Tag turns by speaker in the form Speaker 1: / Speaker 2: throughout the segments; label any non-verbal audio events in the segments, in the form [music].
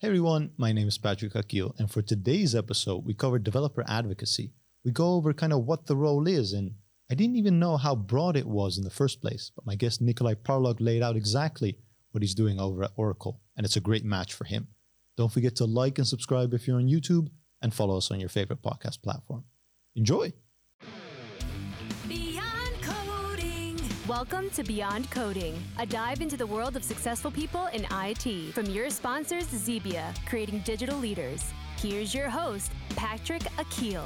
Speaker 1: Hey everyone, my name is Patrick Akil, and for today's episode, we cover developer advocacy. We go over kind of what the role is, and I didn't even know how broad it was in the first place, but my guest Nicolai Parlog laid out exactly what he's doing over at Oracle, and it's a great match for him. Don't forget to like and subscribe if you're on YouTube, and follow us on your favorite podcast platform. Enjoy!
Speaker 2: Welcome to Beyond Coding, a dive into the world of successful people in IT. From your sponsors, Xebia, creating digital leaders. Here's your host, Patrick Akil.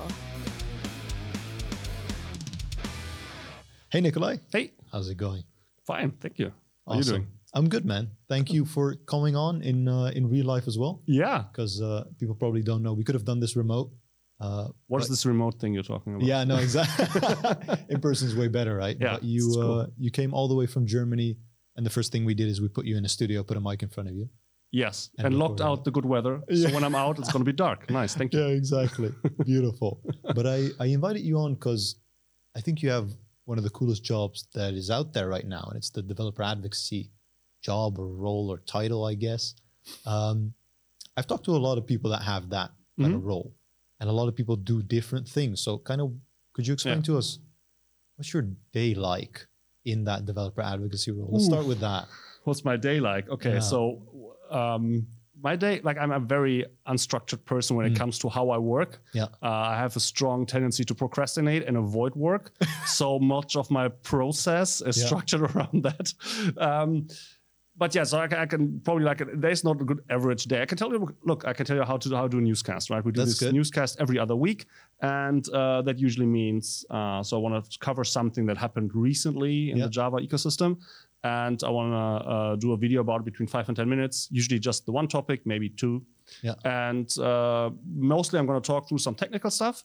Speaker 1: Hey Nicolai,
Speaker 3: Hey,
Speaker 1: how's it going?
Speaker 3: fine, thank you. How are you doing?
Speaker 1: I'm good, man. Thank you for coming on in uh, in real life as well,
Speaker 3: Yeah.
Speaker 1: because uh, people probably don't know. We could have done this remote. Uh,
Speaker 3: What is
Speaker 1: but-
Speaker 3: this remote thing you're talking about?
Speaker 1: Yeah, no, [laughs] exactly. [laughs] in person is way better, right?
Speaker 3: Yeah,
Speaker 1: But you
Speaker 3: cool.
Speaker 1: uh, you came all the way from Germany, and the first thing we did is we put you in a studio, put a mic in front of you.
Speaker 3: Yes,
Speaker 1: And
Speaker 3: and, locked out the good weather.
Speaker 1: Yeah.
Speaker 3: So when I'm out, it's going to be dark. [laughs] Nice, thank you.
Speaker 1: Yeah, exactly. Beautiful. But I I invited you on because I think you have one of the coolest jobs that is out there right now, and it's the developer advocacy job or role or title, I guess. Um, I've talked to a lot of people that have that kind of
Speaker 3: Mm-hmm.
Speaker 1: role, and a lot of people do different things. So, kind of, could you explain
Speaker 3: Yeah.
Speaker 1: to us what's your day like in that developer advocacy role? Let's start with that.
Speaker 3: What's my day like? Okay,
Speaker 1: Yeah.
Speaker 3: so um, my day, like I'm a very unstructured person when it comes to how I work.
Speaker 1: Mm. Yeah.
Speaker 3: Uh, I have a strong tendency to procrastinate and avoid work. [laughs] so much of my process is
Speaker 1: Yeah.
Speaker 3: structured [laughs] around that. Um, but yeah, so I can, I can probably like there's not a good average day. I can tell you, look, I can tell you how to how to do a newscast, right? We do
Speaker 1: That's
Speaker 3: this
Speaker 1: good.
Speaker 3: newscast every other week, and uh, that usually means uh, so I want to cover something that happened recently in the Java ecosystem, and I want to uh, do a video about it between five and ten minutes. Usually just the one topic, maybe two,
Speaker 1: Yeah.
Speaker 3: and uh, mostly I'm going to talk through some technical stuff.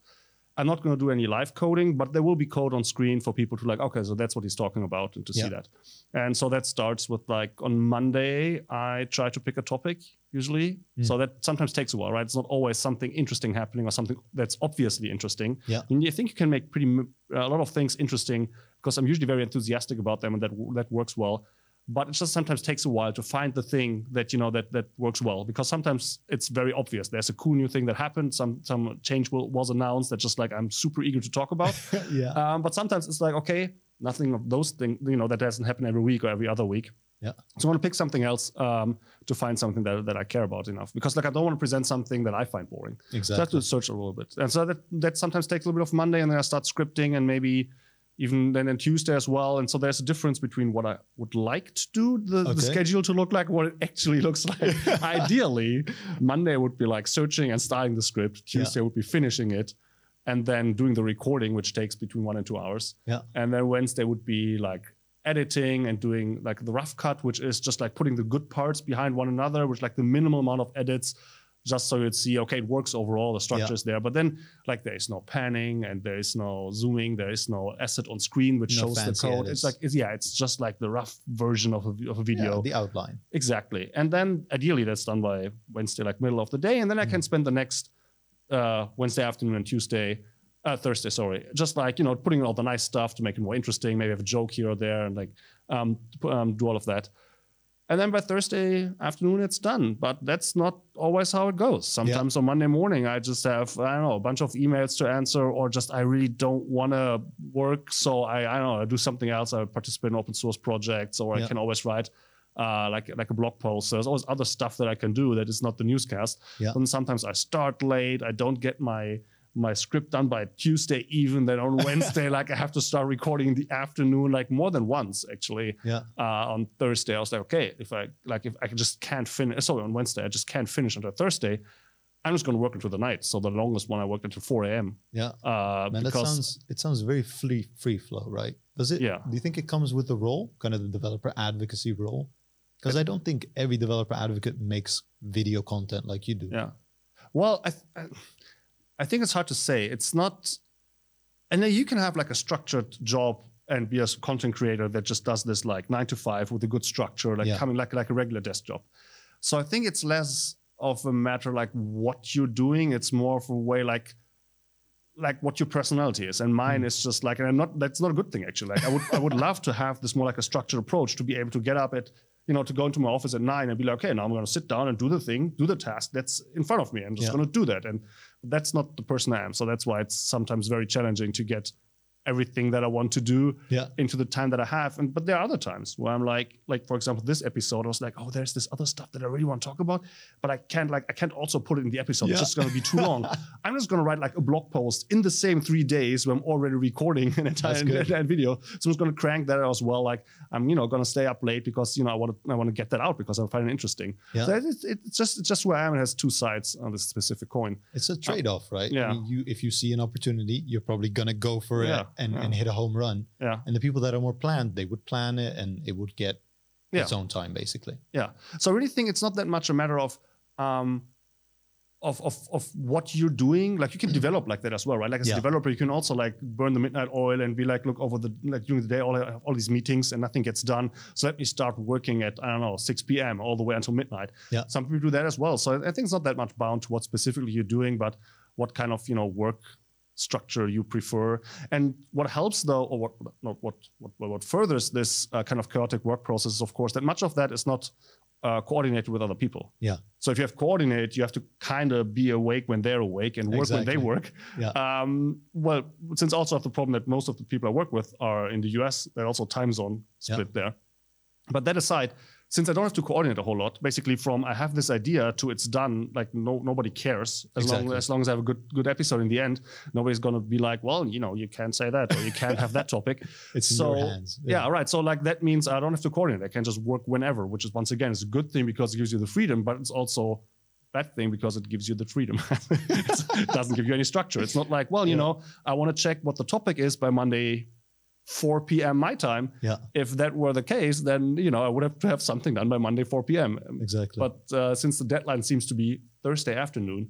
Speaker 3: I'm not going to do any live coding, but there will be code on screen for people to like, okay, so that's what he's talking about, and to
Speaker 1: Yeah.
Speaker 3: see that. And so that starts with like on Monday, I try to pick a topic usually.
Speaker 1: Mm.
Speaker 3: So that sometimes takes a while, right? It's not always something interesting happening or something that's obviously interesting.
Speaker 1: Yeah.
Speaker 3: And you think you can make pretty m- a lot of things interesting because I'm usually very enthusiastic about them and that that works well. But it just sometimes takes a while to find the thing that you know that that works well because sometimes it's very obvious. There's a cool new thing that happened. Some some change will, was announced that just like I'm super eager to talk about. [laughs]
Speaker 1: yeah.
Speaker 3: Um, but sometimes it's like, okay, nothing of those things, you know, that doesn't happen every week or every other week.
Speaker 1: Yeah.
Speaker 3: So I want to pick something else um, to find something that, that I care about enough because like I don't want to present something that I find boring. So I have to search a little bit. And so that, that sometimes takes a little bit of Monday and then I start scripting and maybe even then on Tuesday as well. And so there's a difference between what I would like to do, the,
Speaker 1: Okay.
Speaker 3: the schedule to look like, what it actually looks like. [laughs] Ideally, Monday would be like searching and starting the script.
Speaker 1: Yeah.
Speaker 3: Tuesday would be finishing it and then doing the recording, which takes between one and two hours.
Speaker 1: Yeah.
Speaker 3: And then Wednesday would be like editing and doing like the rough cut, which is just like putting the good parts behind one another, which like the minimal amount of edits, just so you'd see, okay, it works overall, the structure
Speaker 1: Yeah.
Speaker 3: is there. But then like there is no panning and there is no zooming, there is no asset on screen which
Speaker 1: No
Speaker 3: shows the code.
Speaker 1: edits.
Speaker 3: It's like it's, yeah, it's just like the rough version of a, of a video.
Speaker 1: Yeah, the outline.
Speaker 3: Exactly. And then ideally that's done by Wednesday, like middle of the day. And then I
Speaker 1: Mm.
Speaker 3: can spend the next uh, Wednesday afternoon and Tuesday, uh, Thursday, sorry, just like, you know, putting all the nice stuff to make it more interesting, maybe have a joke here or there and like um, um, do all of that. And then by Thursday afternoon, it's done. But that's not always how it goes. Sometimes on Monday morning, I just have, I don't know, a bunch of emails to answer, or just I really don't want to work. So I, I don't know, I do something else. I participate in open source projects, or
Speaker 1: Yeah.
Speaker 3: I can always write uh, like like a blog post. There's always other stuff that I can do that is not the newscast.
Speaker 1: Yeah.
Speaker 3: And sometimes I start late. I don't get my my script done by Tuesday even. Then on [laughs] Wednesday, like I have to start recording in the afternoon, like more than once actually.
Speaker 1: Yeah.
Speaker 3: Uh, on Thursday, I was like, okay, if I like if I just can't finish. Sorry, on Wednesday, I just can't finish until Thursday. I'm just going to work into the night. So the longest one I worked until 4 a.m.
Speaker 1: Yeah.
Speaker 3: Uh,
Speaker 1: Man, that sounds it sounds very free free flow, right? Does it?
Speaker 3: Yeah.
Speaker 1: Do you think it comes with the role, kind of the developer advocacy role? Because I don't think every developer advocate makes video content like you do.
Speaker 3: Yeah. Well, I, th- I, I think it's hard to say. It's not, and then you can have like a structured job and be a content creator that just does this like nine to five with a good structure, like
Speaker 1: Yeah.
Speaker 3: coming like like a regular desk job. So I think it's less of a matter like what you're doing. It's more of a way like like what your personality is and mine hmm. is just like and I'm not that's not a good thing actually like I would I would love to have this more like a structured approach to be able to get up at you know, to go into my office at nine and be like, okay, now I'm going to sit down and do the thing, do the task that's in front of me. I'm just
Speaker 1: Yeah.
Speaker 3: going to do that. And that's not the person I am. So that's why it's sometimes very challenging to get everything that I want to do
Speaker 1: Yeah.
Speaker 3: into the time that I have. And but there are other times where I'm like, like for example, this episode, I was like, oh, there's this other stuff that I really want to talk about, but I can't like I can't also put it in the episode. It's just gonna be too long. [laughs] I'm just gonna write like a blog post in the same three days where I'm already recording an entire,
Speaker 1: good.
Speaker 3: entire video. So I'm just gonna crank that out as well. Like I'm, you know, gonna stay up late because you know I want to I want to get that out because I find it interesting.
Speaker 1: Yeah.
Speaker 3: So it's, it's just it's just where I am. It has two sides on this specific coin.
Speaker 1: It's a uh, trade-off, right? I
Speaker 3: yeah.
Speaker 1: mean, you if you see an opportunity, you're probably gonna go for
Speaker 3: Yeah,
Speaker 1: it and,
Speaker 3: yeah.
Speaker 1: and hit a home run.
Speaker 3: Yeah.
Speaker 1: And the people that are more planned, they would plan it and it would get
Speaker 3: Yeah.
Speaker 1: its own time, basically.
Speaker 3: Yeah. So I really think it's not that much a matter of um of, of, of what you're doing. Like you can [clears throat] develop like that as well, right? Like as
Speaker 1: Yeah.
Speaker 3: a developer, you can also like burn the midnight oil and be like, look over the like during the day, all I have all these meetings and nothing gets done. So let me start working at I don't know 6 p.m. all the way until midnight.
Speaker 1: Yeah.
Speaker 3: Some people do that as well. So I think it's not that much bound to what specifically you're doing, but what kind of you know work structure you prefer. And what helps though, or what not what what what furthers this uh, kind of chaotic work process is of course that much of that is not uh, coordinated with other people.
Speaker 1: Yeah.
Speaker 3: So if you have coordinate, you have to kind of be awake when they're awake and work when they work.
Speaker 1: Yeah.
Speaker 3: Um, well, since also have the problem that most of the people I work with are in the US, they're also time zone split there. But that aside, since I don't have to coordinate a whole lot, basically from I have this idea to it's done, like no nobody cares as long as long as I have a good good episode in the end. Nobody's gonna be like, well, you know, you can't say that or you can't have that topic. [laughs]
Speaker 1: It's in
Speaker 3: so
Speaker 1: your hands.
Speaker 3: yeah. right. So like that means I don't have to coordinate. I can just work whenever, which is once again is a good thing because it gives you the freedom, but it's also bad thing because it gives you the freedom. [laughs] it doesn't give you any structure. It's not like, well, you
Speaker 1: Yeah.
Speaker 3: know, I want to check what the topic is by Monday 4 p.m. my time.
Speaker 1: Yeah.
Speaker 3: If that were the case, then you know I would have to have something done by Monday 4 p.m.
Speaker 1: Exactly.
Speaker 3: But uh, since the deadline seems to be Thursday afternoon,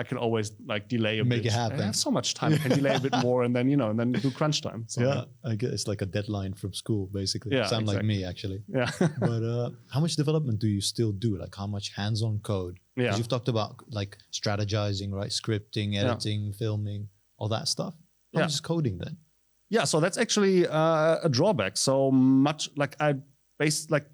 Speaker 3: I can always like delay a
Speaker 1: Make
Speaker 3: bit.
Speaker 1: it happen.
Speaker 3: I have so much time. I [laughs] can delay a bit more, and then you know, and then do crunch time. So,
Speaker 1: yeah, I guess it's like a deadline from school, basically.
Speaker 3: Yeah,
Speaker 1: Sound like me, actually.
Speaker 3: yeah, [laughs]
Speaker 1: but uh, how much development do you still do? Like how much hands-on code?
Speaker 3: yeah.
Speaker 1: You've talked about like strategizing, right? Scripting,
Speaker 3: Yeah.
Speaker 1: editing, filming, all that stuff. How
Speaker 3: Yeah.
Speaker 1: much is coding then?
Speaker 3: Yeah, so that's actually uh, a drawback. So much like I based like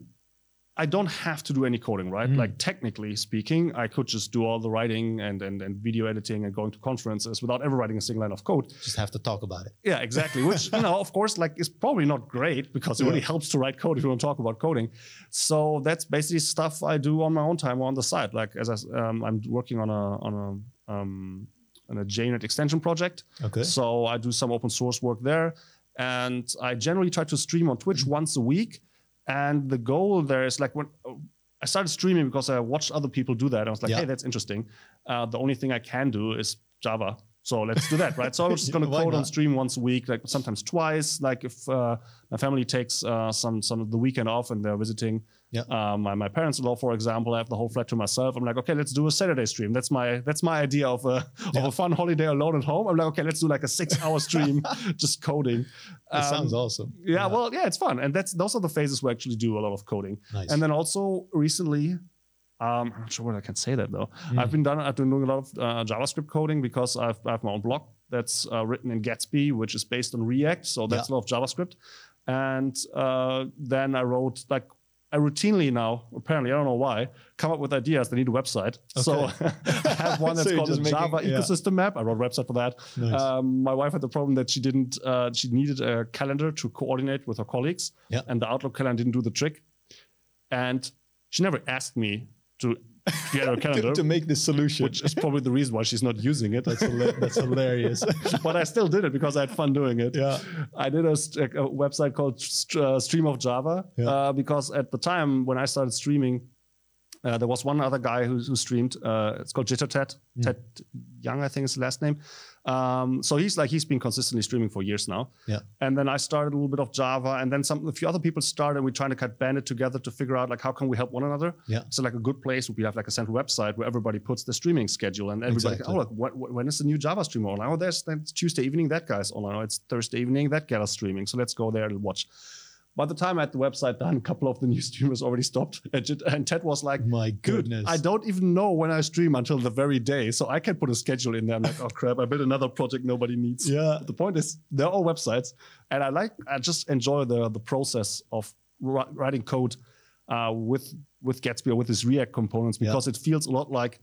Speaker 3: I don't have to do any coding, right?
Speaker 1: Mm.
Speaker 3: Like technically speaking, I could just do all the writing and, and and video editing and going to conferences without ever writing a single line of code.
Speaker 1: Just have to talk about it.
Speaker 3: Yeah, exactly. Which [laughs] you know, of course, like is probably not great because it
Speaker 1: Yeah.
Speaker 3: really helps to write code if you want to talk about coding. So that's basically stuff I do on my own time or on the side. Like as I, um, I'm working on a on a um, a JUnit extension project.
Speaker 1: Okay.
Speaker 3: So I do some open source work there, and I generally try to stream on Twitch once a week. And the goal there is like when I started streaming because I watched other people do that. I was like,
Speaker 1: Yeah.
Speaker 3: hey, that's interesting. Uh, the only thing I can do is Java. So let's do that, right? So I was [laughs] just going to code on stream once a week, like sometimes twice. Like if uh, my family takes uh, some some of the weekend off and they're visiting
Speaker 1: Yeah.
Speaker 3: uh, my my parents-in-law, for example, I have the whole flat to myself. I'm like, okay, let's do a Saturday stream. That's my that's my idea of a of a fun holiday alone at home. I'm like, okay, let's do like a six-hour [laughs] stream just coding.
Speaker 1: That
Speaker 3: Um,
Speaker 1: sounds awesome.
Speaker 3: yeah, well, yeah, it's fun, and that's those are the phases where I actually do a lot of coding.
Speaker 1: nice.
Speaker 3: And then also recently, um, I'm not sure what I can say that though.
Speaker 1: Mm.
Speaker 3: I've been done. I've been doing a lot of uh, JavaScript coding because I've, I have my own blog that's uh, written in Gatsby, which is based on React. So that's a lot of JavaScript. And uh, then I wrote like I routinely now, apparently, I don't know why, come up with ideas that need a website. So [laughs] [laughs] I have one that's
Speaker 1: you're
Speaker 3: called the
Speaker 1: making-
Speaker 3: Java
Speaker 1: yeah.
Speaker 3: ecosystem map. I wrote a website for that.
Speaker 1: Nice.
Speaker 3: Um, my wife had the problem that she didn't, uh, she needed a calendar to coordinate with her colleagues,
Speaker 1: Yeah.
Speaker 3: and the Outlook calendar didn't do the trick. And she never asked me to get [laughs] her
Speaker 1: to, to make this solution.
Speaker 3: which is probably the reason why she's not using it.
Speaker 1: that's, [laughs] that's hilarious.
Speaker 3: but I still did it because I had fun doing it.
Speaker 1: Yeah.
Speaker 3: I did a, a website called St- uh, Stream of Java
Speaker 1: Yeah.
Speaker 3: uh, because at the time when I started streaming, uh, there was one other guy who, who streamed. Uh, it's called JitterTed.
Speaker 1: Hmm.
Speaker 3: Ted Young, I think is the last name. Um, so he's like he's been consistently streaming for years now.
Speaker 1: Yeah.
Speaker 3: And then I started a little bit of Java, and then some a few other people started. We're trying to kind of band it together to figure out like how can we help one another.
Speaker 1: Yeah.
Speaker 3: So like a good place would be have like a central website where everybody puts the streaming schedule and everybody.
Speaker 1: Exactly.
Speaker 3: Oh, look, what, what- when is the new Java streamer online? Oh, there's that's Tuesday evening. That guy's online. Oh, it's Thursday evening. That guy's streaming. So let's go there and watch. By the time I had the website done, a couple of the new [laughs] streamers already stopped, and, Ted was like,
Speaker 1: My goodness.
Speaker 3: I don't even know when I stream until the very day. So I can put a schedule in there. I'm like, oh crap, I built another project nobody needs.
Speaker 1: Yeah.
Speaker 3: But the point is, they're all websites. And I like, I just enjoy the the process of writing code uh, with with Gatsby or with these React components
Speaker 1: Yeah.
Speaker 3: because it feels a lot like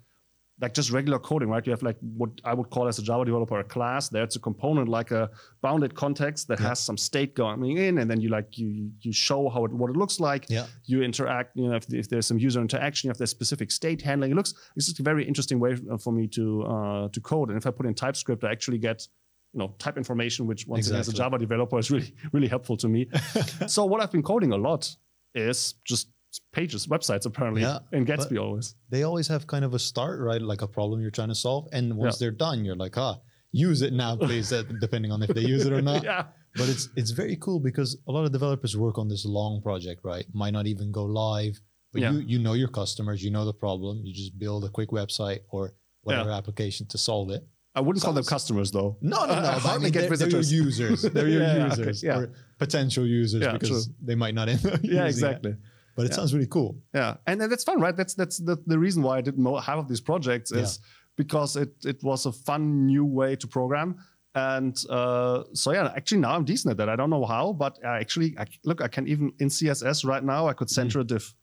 Speaker 3: like just regular coding, right? You have like what I would call as a Java developer a class. There's a component like a bounded context that
Speaker 1: Yeah.
Speaker 3: has some state going in, and then you like you you show how it what it looks like.
Speaker 1: Yeah.
Speaker 3: You interact. You know, if, if there's some user interaction, you have the specific state handling. It looks it's just a very interesting way for me to uh, to code. And if I put in TypeScript, I actually get you know type information, which once again as a Java developer is really really helpful to me. [laughs] so what I've been coding a lot is just pages, websites apparently,
Speaker 1: Yeah,
Speaker 3: in Gatsby always.
Speaker 1: They always have kind of a start, right? Like a problem you're trying to solve. And once
Speaker 3: Yeah.
Speaker 1: they're done, you're like, ah, use it now, please, uh, depending on if they use it or not. [laughs]
Speaker 3: yeah.
Speaker 1: But it's it's very cool because a lot of developers work on this long project, right? Might not even go live, but
Speaker 3: Yeah.
Speaker 1: you you know your customers, you know the problem. You just build a quick website or whatever application to solve it.
Speaker 3: I wouldn't call them customers though.
Speaker 1: No, no, no.
Speaker 3: I
Speaker 1: I mean,
Speaker 3: get
Speaker 1: they're, they're your users. [laughs] They're your
Speaker 3: Yeah, yeah, okay,
Speaker 1: users
Speaker 3: yeah.
Speaker 1: or potential users
Speaker 3: Yeah,
Speaker 1: because they might not end up using
Speaker 3: Yeah,
Speaker 1: it. But it
Speaker 3: Yeah.
Speaker 1: sounds really cool.
Speaker 3: Yeah, and, and that's fun, right? That's that's the, the reason why I did mo- half of these projects is because it it was a fun new way to program. And uh, so yeah, actually now I'm decent at that. I don't know how, but I actually I, look, I can even in CSS right now I could center a div,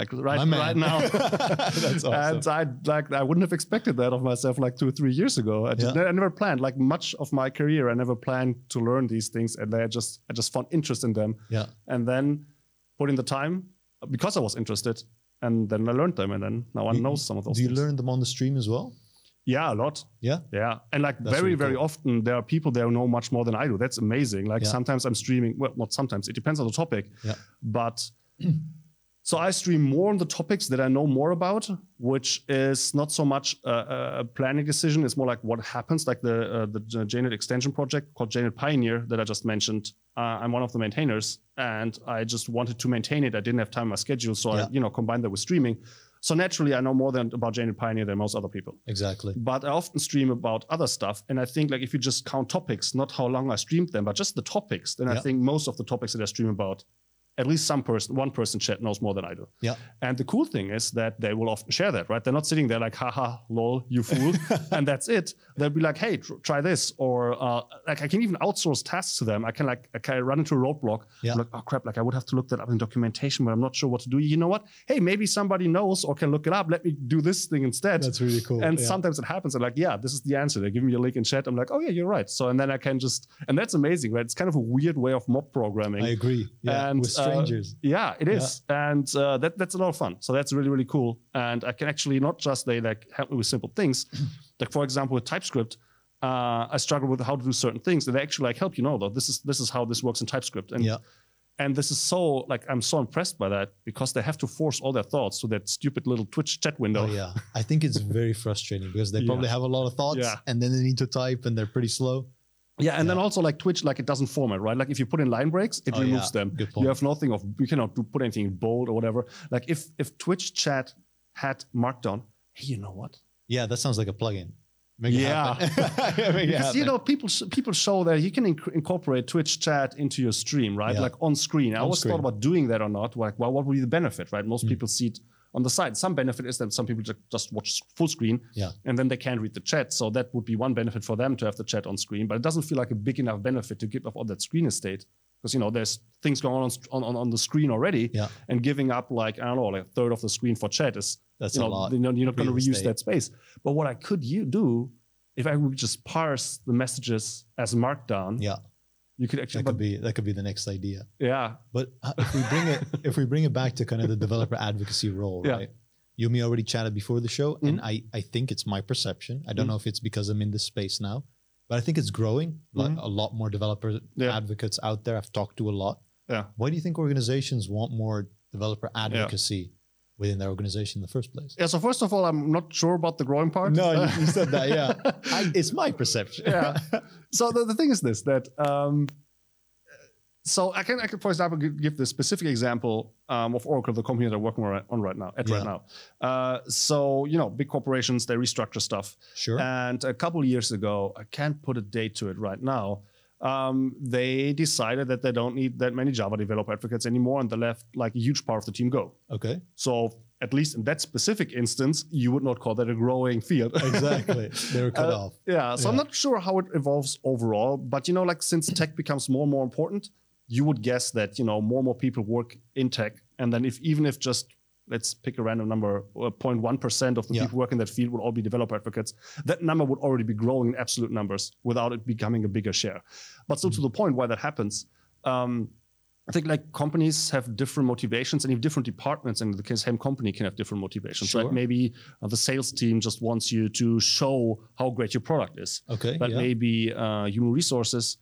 Speaker 3: like right right now. [laughs] [laughs]
Speaker 1: That's awesome.
Speaker 3: And I like I wouldn't have expected that of myself like two or three years ago. I, just,
Speaker 1: Yeah.
Speaker 3: I never planned like much of my career. I never planned to learn these things, and I just I just found interest in them
Speaker 1: yeah.
Speaker 3: and then put in the time because I was interested, and then I learned them, and then now I
Speaker 1: You-
Speaker 3: know some of those.
Speaker 1: Do you
Speaker 3: things.
Speaker 1: learn them on the stream as well?
Speaker 3: Yeah, a lot.
Speaker 1: Yeah.
Speaker 3: Yeah, and like
Speaker 1: That's
Speaker 3: very
Speaker 1: really
Speaker 3: very
Speaker 1: cool.
Speaker 3: often there are people there who know much more than I do. That's amazing. Like
Speaker 1: Yeah.
Speaker 3: sometimes I'm streaming. Well, not sometimes. It depends on the topic.
Speaker 1: Yeah.
Speaker 3: But [clears throat] so I stream more on the topics that I know more about, which is not so much a, a planning decision. It's more like what happens, like the uh, the JUnit extension project called JUnit Pioneer that I just mentioned. Uh, I'm one of the maintainers, and I just wanted to maintain it. I didn't have time in my schedule, so
Speaker 1: Yeah.
Speaker 3: I you know combined that with streaming. So naturally, I know more than about JUnit Pioneer than most other people
Speaker 1: Exactly.
Speaker 3: but I often stream about other stuff. And I think like if you just count topics, not how long I streamed them, but just the topics, then I think most of the topics that I stream about, at least some person, one person chat knows more than I do.
Speaker 1: Yeah.
Speaker 3: And the cool thing is that they will often share that, right? They're not sitting there like, haha, lol, you fool, [laughs] and that's it. They'll be like, hey, tr- try this, or uh, like I can even outsource tasks to them. I can like, I can run into a roadblock.
Speaker 1: Yeah.
Speaker 3: I'm like, oh crap, like I would have to look that up in documentation, but I'm not sure what to do. You know what? Hey, maybe somebody knows or can look it up. Let me do this thing instead.
Speaker 1: That's really cool.
Speaker 3: And
Speaker 1: yeah.
Speaker 3: sometimes it happens. I'm like, yeah, this is the answer. They give me a link in chat. I'm like, oh yeah, you're right. So and then I can just and that's amazing, right? It's kind of a weird way of mob programming.
Speaker 1: I agree. Yeah.
Speaker 3: And,
Speaker 1: strangers.
Speaker 3: yeah, it is, and uh, that that's a lot of fun. So that's really really cool. And I can actually not just they like help me with simple things, [clears throat] like for example with TypeScript. Uh, I struggle with how to do certain things, and they actually like help you know though. This is this is how this works in TypeScript, and
Speaker 1: yeah.
Speaker 3: and this is so like I'm so impressed by that because they have to force all their thoughts to that stupid little Twitch chat window.
Speaker 1: Oh, yeah. I think it's very frustrating because they [laughs]
Speaker 3: Yeah.
Speaker 1: probably have a lot of thoughts
Speaker 3: Yeah.
Speaker 1: and then they need to type and they're pretty slow.
Speaker 3: Yeah, and then also like Twitch, like it doesn't format, right? Like if you put in line breaks, it
Speaker 1: Oh,
Speaker 3: removes
Speaker 1: yeah.
Speaker 3: them. You have nothing of you cannot do, put anything in bold or whatever. Like if if Twitch chat had Markdown, hey, you know what?
Speaker 1: Yeah, that sounds like a plugin. Make
Speaker 3: Yeah. [laughs] [laughs] Because you know people people show that you can inc- incorporate Twitch chat into your stream, right?
Speaker 1: Yeah.
Speaker 3: Like on screen. I
Speaker 1: On
Speaker 3: always
Speaker 1: screen.
Speaker 3: thought about doing that or not. Like, well, what would be the benefit, right? Most hmm. people see it on the side. Some benefit is that some people just watch full screen,
Speaker 1: Yeah.
Speaker 3: and then they can't read the chat. So that would be one benefit for them to have the chat on screen. But it doesn't feel like a big enough benefit to give up all that screen estate because you know there's things going on on, on the screen already,
Speaker 1: Yeah.
Speaker 3: and giving up like I don't know, like a third of the screen for chat is
Speaker 1: That's
Speaker 3: you
Speaker 1: a
Speaker 3: know,
Speaker 1: lot.
Speaker 3: you know, you're not going to reuse that space. But what I could you do if I would just parse the messages as Markdown,
Speaker 1: Yeah,
Speaker 3: you could actually.
Speaker 1: that could be that could be the next idea.
Speaker 3: yeah,
Speaker 1: But uh, if we bring it [laughs] if we bring it back to kind of the developer advocacy role,
Speaker 3: Yeah.
Speaker 1: right? You and me already chatted before the show, and I I think it's my perception. I don't
Speaker 3: Mhm.
Speaker 1: know if it's because I'm in this space now, but I think it's growing. Like
Speaker 3: Mhm.
Speaker 1: a lot more developer
Speaker 3: Yeah.
Speaker 1: advocates out there. I've talked to a lot.
Speaker 3: yeah.
Speaker 1: Why do you think organizations want more developer advocacy within their organization in the first place?
Speaker 3: Yeah. So first of all, I'm not sure about the growing part.
Speaker 1: No, you, you said that. Yeah, [laughs] I, it's my perception.
Speaker 3: yeah. [laughs] So the, the thing is this that um, so I can, I can for example give the specific example um, of Oracle, the company that I'm working on right now at right now. Uh, so you know, big corporations they restructure stuff,
Speaker 1: Sure.
Speaker 3: and a couple of years ago, I can't put a date to it right now. Um, they decided that they don't need that many Java developer advocates anymore, and they left like a huge part of the team go.
Speaker 1: okay.
Speaker 3: So at least in that specific instance, you would not call that a growing field. [laughs]
Speaker 1: Exactly. They're cut
Speaker 3: Uh,
Speaker 1: off.
Speaker 3: Yeah, so I'm not sure how it evolves overall, but you know, like since tech becomes more and more important, you would guess that you know more and more people work in tech and then if even if just let's pick a random number, uh, 0.1% of the
Speaker 1: Yeah.
Speaker 3: people working in that field would all be developer advocates, that number would already be growing in absolute numbers without it becoming a bigger share. But still, to the point why that happens, um, I think like companies have different motivations and even different departments. And in the case, same company can have different motivations.
Speaker 1: Sure.
Speaker 3: Right? Maybe uh, the sales team just wants you to show how great your product is.
Speaker 1: Okay.
Speaker 3: But
Speaker 1: yeah.
Speaker 3: maybe uh, human resources,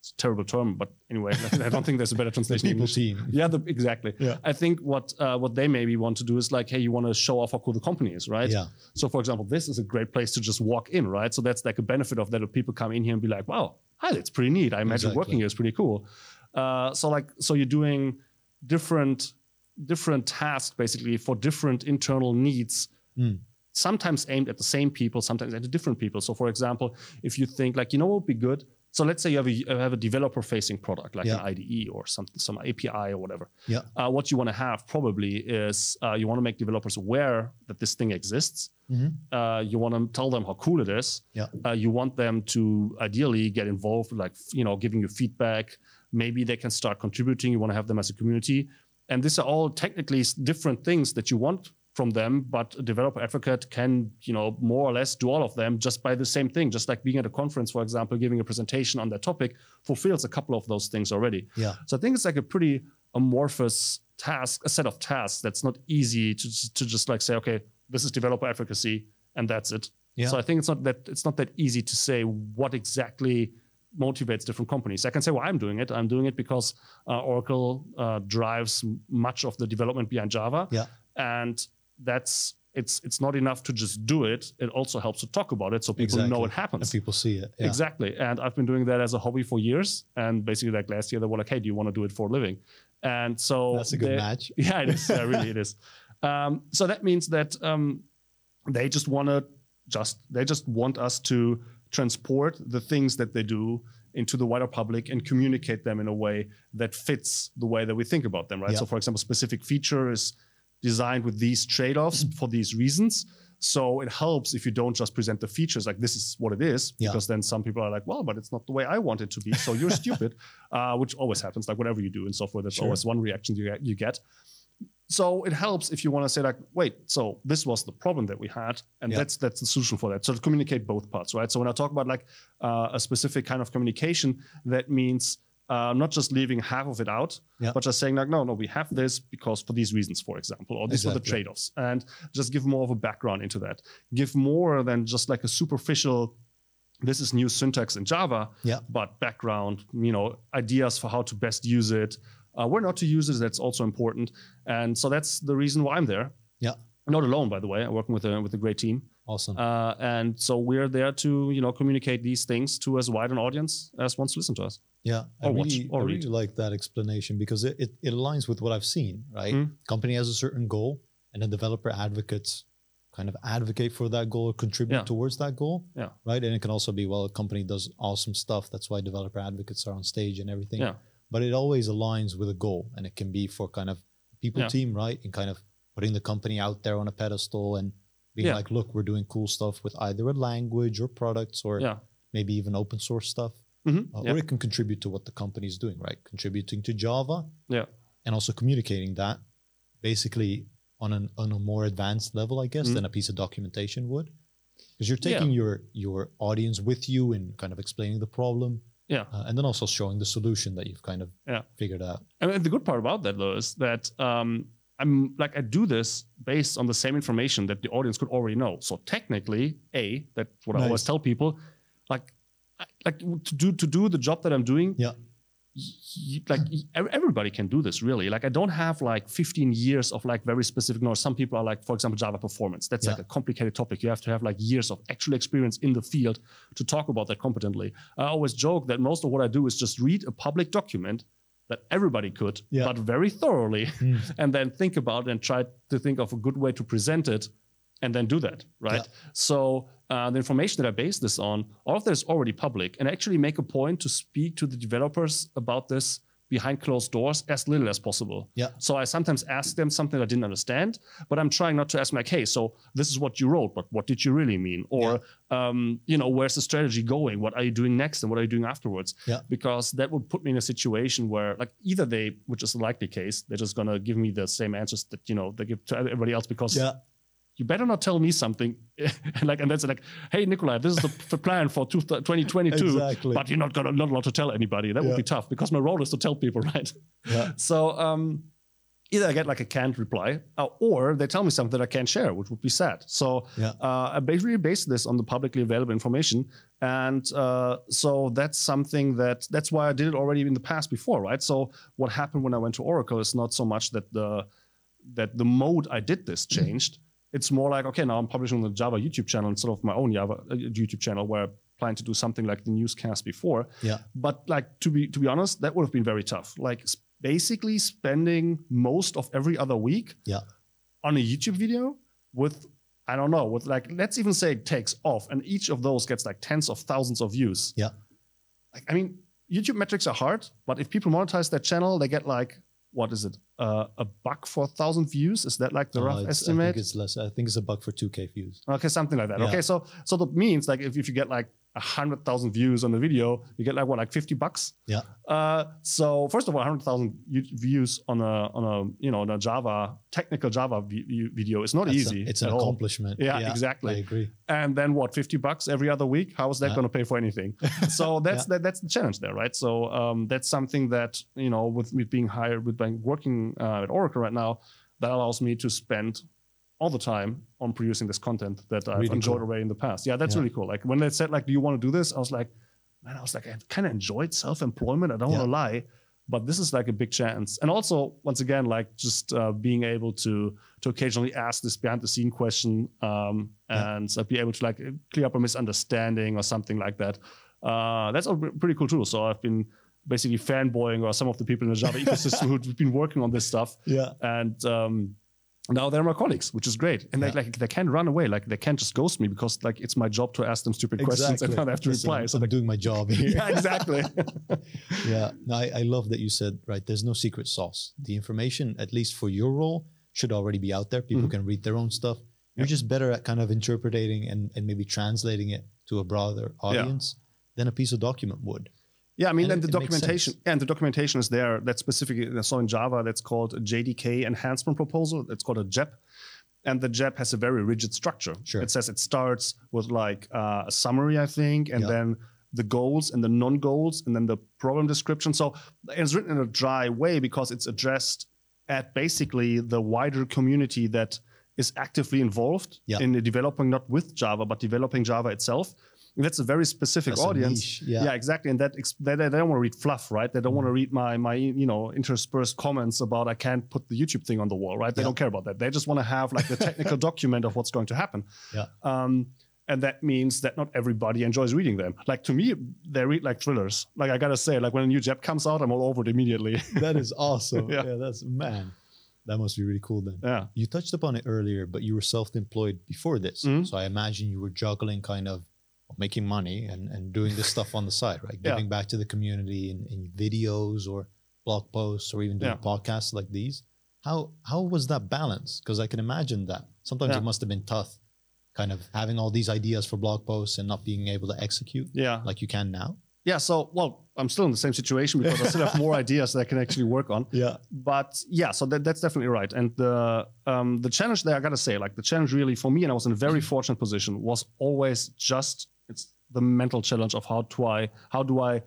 Speaker 3: it's a terrible term, but anyway, I don't think there's a better [laughs] translation. in
Speaker 1: people team.
Speaker 3: Yeah, the, exactly.
Speaker 1: Yeah.
Speaker 3: I think what uh, what they maybe want to do is like, hey, you want to show off how cool the company is, right?
Speaker 1: Yeah.
Speaker 3: So, for example, this is a great place to just walk in, right? So that's like a benefit of that. If people come in here and be like, wow, hi, that's pretty neat. I imagine
Speaker 1: Exactly.
Speaker 3: working here is pretty cool. Uh, so like, so you're doing different different tasks basically for different internal needs.
Speaker 1: Mm.
Speaker 3: Sometimes aimed at the same people, sometimes at different people. So, for example, if you think like, you know, what would be good. So let's say you have a you have a developer-facing product like
Speaker 1: Yeah.
Speaker 3: an IDE or something, some API or whatever
Speaker 1: Yeah.
Speaker 3: uh, what you want to have probably is uh, you want to make developers aware that this thing exists.
Speaker 1: Mhm.
Speaker 3: Uh, you want to tell them how cool it is.
Speaker 1: Yeah.
Speaker 3: Uh, you want them to ideally get involved, like you know, giving you feedback. Maybe they can start contributing. You want to have them as a community, and these are all technically different things that you want from them. But a developer advocate can, you know, more or less do all of them just by the same thing. Just like being at a conference, for example, giving a presentation on that topic fulfills a couple of those things already.
Speaker 1: Yeah.
Speaker 3: So I think it's like a pretty amorphous task, a set of tasks that's not easy to just- to just like say, okay, this is developer advocacy and that's it.
Speaker 1: Yeah.
Speaker 3: So I think it's not that it's not that easy to say what exactly motivates different companies. I can say, well, I'm doing it. I'm doing it because uh, Oracle uh, drives much of the development behind Java,
Speaker 1: Yeah.
Speaker 3: and that's it's it's not enough to just do it. It also helps to talk about it so people know it happens.
Speaker 1: And people see it. Yeah.
Speaker 3: Exactly. And I've been doing that as a hobby for years. And basically, like last year, they were like, hey, do you want to do it for a living? And so
Speaker 1: That's a good
Speaker 3: they-
Speaker 1: match. [laughs]
Speaker 3: Yeah, it is. Yeah, really, it is. [laughs] Um, so that means that um, they just want to just they just want us to transport the things that they do into the wider public and communicate them in a way that fits the way that we think about them, right?
Speaker 1: Yeah.
Speaker 3: So, for example, specific feature is designed with these trade-offs for these reasons. So it helps if you don't just present the features like this is what it is,
Speaker 1: Yeah.
Speaker 3: because then some people are like, well, but it's not the way I want it to be, so you're [laughs] stupid, uh, which always happens. Like whatever you do in software, that's
Speaker 1: Sure.
Speaker 3: always one reaction you get. You get. So it helps if you want to say like, wait, so this was the problem that we had, and
Speaker 1: Yeah.
Speaker 3: that's that's the solution for that. So to communicate both parts, right? So when I talk about like uh, a specific kind of communication, that means uh, not just leaving half of it out,
Speaker 1: Yeah.
Speaker 3: but just saying like, no, no, we have this because for these reasons, for example, or these are the trade-offs, and just give more of a background into that. Give more than just like a superficial. This is new syntax in Java,
Speaker 1: Yeah.
Speaker 3: but background, you know, ideas for how to best use it, uh, where not to use it. That's also important, and so that's the reason why I'm there.
Speaker 1: Yeah.
Speaker 3: Not alone, by the way. I'm working with a with a great team,
Speaker 1: Awesome.
Speaker 3: uh, and so we're there to you know communicate these things to as wide an audience as wants to listen to us.
Speaker 1: Yeah, I
Speaker 3: Or watch,
Speaker 1: really, I really like that explanation because it, it, it aligns with what I've seen, right?
Speaker 3: Mm.
Speaker 1: Company has a certain goal and the developer advocates kind of advocate for that goal or contribute
Speaker 3: Yeah.
Speaker 1: towards that goal,
Speaker 3: Yeah.
Speaker 1: right? And it can also be, well, a company does awesome stuff. That's why developer advocates are on stage and everything.
Speaker 3: Yeah.
Speaker 1: But it always aligns with a goal and it can be for kind of people
Speaker 3: Yeah.
Speaker 1: team, right? And kind of putting the company out there on a pedestal and being
Speaker 3: Yeah.
Speaker 1: like, look, we're doing cool stuff with either a language or products or
Speaker 3: Yeah.
Speaker 1: maybe even open source stuff
Speaker 3: Mhm.
Speaker 1: uh,
Speaker 3: Yeah.
Speaker 1: or it can contribute to what the company is doing, right? Contributing to Java
Speaker 3: Yeah.
Speaker 1: and also communicating that basically on an on a more advanced level, I guess,
Speaker 3: Mhm.
Speaker 1: than a piece of documentation would. Because you're taking your your audience with you and kind of explaining the problem,
Speaker 3: Yeah.
Speaker 1: uh, and then also showing the solution that you've kind of figured out.
Speaker 3: And the good part about that though is that um, I'm like I do this based on the same information that the audience could already know. So technically, a that's what I always tell people, like like to do to do the job that I'm doing.
Speaker 1: Yeah.
Speaker 3: like everybody can do this really like i don't have like 15 years of like very specific knowledge some people are like for example java performance that's like a complicated topic you have to have like years of actual experience in the field to talk about that competently i always joke that most of what i do is just read a public document that everybody could
Speaker 1: Yeah.
Speaker 3: but very thoroughly
Speaker 1: Mm. [laughs]
Speaker 3: and then think about and try to think of a good way to present it and then do that right so uh, the information that i base this on all of that is already public and I actually make a point to speak to the developers about this behind closed doors as little as possible.
Speaker 1: Yeah.
Speaker 3: So I sometimes ask them something I didn't understand, but I'm trying not to ask them like, hey, so this is what you wrote, but what did you really mean? Or, um, you know, where's the strategy going? What are you doing next and what are you doing afterwards?
Speaker 1: Yeah.
Speaker 3: Because that would put me in a situation where like either they, which is the likely case, they're just gonna give me the same answers that, you know, they give to everybody else because
Speaker 1: Yeah.
Speaker 3: You better not tell me something [laughs] like and that's like hey nicolai this is the, plan for two, 2022 [laughs]
Speaker 1: Exactly.
Speaker 3: but you're not gonna not allowed to tell anybody that would be tough because my role is to tell people [laughs] right
Speaker 1: Yeah.
Speaker 3: so um either i get like a canned reply uh, or they tell me something that i can't share which would be sad so
Speaker 1: Yeah.
Speaker 3: uh, i basically based this on the publicly available information and uh, so that's something that that's why i did it already in the past before right so what happened when i went to oracle is not so much that the that the mode I did this changed. It's more like, okay, now I'm publishing on the Java YouTube channel instead of my own Java uh, YouTube channel where I plan to do something like the newscast before.
Speaker 1: Yeah.
Speaker 3: But like to be to be honest, that would have been very tough. Like basically spending most of every other week
Speaker 1: Yeah.
Speaker 3: on a YouTube video with I don't know, with like let's even say it takes off and each of those gets like tens of thousands of views.
Speaker 1: Yeah.
Speaker 3: Like I mean, YouTube metrics are hard, but if people monetize their channel, they get like what is it? Uh, a buck for a thousand views? Is that like the
Speaker 1: Uh,
Speaker 3: rough
Speaker 1: it's- I
Speaker 3: estimate?
Speaker 1: think it's less. I think it's a buck for 2K views.
Speaker 3: Okay, something like that.
Speaker 1: Yeah.
Speaker 3: Okay, so so that means like if, if you get like hundred thousand views on the video, you get like what, like fifty bucks?
Speaker 1: Yeah.
Speaker 3: Uh, so first of all, hundred thousand views on a on a you know on a Java technical Java vi- video is not
Speaker 1: That's a-
Speaker 3: easy.
Speaker 1: it's an
Speaker 3: all.
Speaker 1: accomplishment.
Speaker 3: Yeah, exactly.
Speaker 1: I agree.
Speaker 3: And then what, fifty bucks every other week? How is that
Speaker 1: Yeah.
Speaker 3: going to pay for anything? [laughs] so that's that, that's the challenge there, right? So um, that's something that you know with me being hired with being working uh, at Oracle right now, that allows me to spend all the time on producing this content that I've
Speaker 1: Really
Speaker 3: enjoyed
Speaker 1: cool.
Speaker 3: already in the past. Yeah, that's
Speaker 1: Yeah.
Speaker 3: really cool. Like when they said like, "Do you want to do this?" I was like, "Man, I was like, I kind of enjoyed self-employment. I don't want to lie." But this is like a big chance, and also once again, like just uh, being able to to occasionally ask this behind the scene question um,
Speaker 1: Yeah.
Speaker 3: and uh, be able to like clear up a misunderstanding or something like that. Uh, that's all pretty cool too. So I've been basically fanboying or some of the people in the Java [laughs] ecosystem who've been working on this stuff,
Speaker 1: Yeah.
Speaker 3: and um, now they're my colleagues, which is great. And
Speaker 1: Yeah.
Speaker 3: they like they can't run away, like they can't just ghost me because like it's my job to ask them stupid questions and not have to
Speaker 1: Listen,
Speaker 3: reply.
Speaker 1: I'm,
Speaker 3: So
Speaker 1: I'm
Speaker 3: they,
Speaker 1: doing my job here. [laughs]
Speaker 3: yeah, exactly. [laughs]
Speaker 1: yeah. No, I, I love that you said, right, there's no secret sauce. The information, at least for your role, should already be out there. People
Speaker 3: Mhm.
Speaker 1: can read their own stuff. You're just better at kind of interpreting and, and maybe translating it to a broader audience than a piece of document would.
Speaker 3: Yeah, I mean,
Speaker 1: And
Speaker 3: and, the documentation and the documentation is there. That's specifically so in Java. That's called a JDK enhancement proposal. It's called a JEP, and the JEP has a very rigid structure.
Speaker 1: Sure.
Speaker 3: It says it starts with like uh, a summary, I think, and
Speaker 1: Yeah.
Speaker 3: then the goals and the non-goals, and then the problem description. So it's written in a dry way because it's addressed at basically the wider community that is actively involved
Speaker 1: Yeah.
Speaker 3: in developing not with Java but developing Java itself. And that's a very specific
Speaker 1: That's
Speaker 3: audience.
Speaker 1: niche, yeah.
Speaker 3: exactly. And that ex- they, they don't want to read fluff, right? They don't want to
Speaker 1: Mm-hmm.
Speaker 3: read my my you know interspersed comments about I can't put the YouTube thing on the wall, right? They
Speaker 1: Yeah.
Speaker 3: don't care about that. They just want to have like the [laughs] technical document of what's going to happen.
Speaker 1: Yeah.
Speaker 3: Um, and that means that not everybody enjoys reading them. Like to me, they read like thrillers. Like I gotta say, like when a new JEP comes out, I'm all over it immediately. [laughs]
Speaker 1: That is awesome.
Speaker 3: Yeah.
Speaker 1: yeah. that's man. That must be really cool then.
Speaker 3: yeah.
Speaker 1: You touched upon it earlier, but you were self-employed before this.
Speaker 3: Mhm.
Speaker 1: So I imagine you were juggling kind of making money and, and doing this stuff on the side, right? [laughs]
Speaker 3: Yeah.
Speaker 1: Giving back to the community in, in videos or blog posts or even doing
Speaker 3: Yeah.
Speaker 1: podcasts like these. How how was that balance? Because I can imagine that sometimes
Speaker 3: Yeah.
Speaker 1: it must have been tough, kind of having all these ideas for blog posts and not being able to execute
Speaker 3: Yeah.
Speaker 1: like you can now.
Speaker 3: Yeah. So, well, I'm still in the same situation because I still have more [laughs] ideas that I can actually work on.
Speaker 1: Yeah.
Speaker 3: but yeah, so that, that's definitely right. And the um, the challenge there, I gotta say, like the challenge really for me, and I was in a very fortunate position, was always just it's the mental challenge of how do I how do I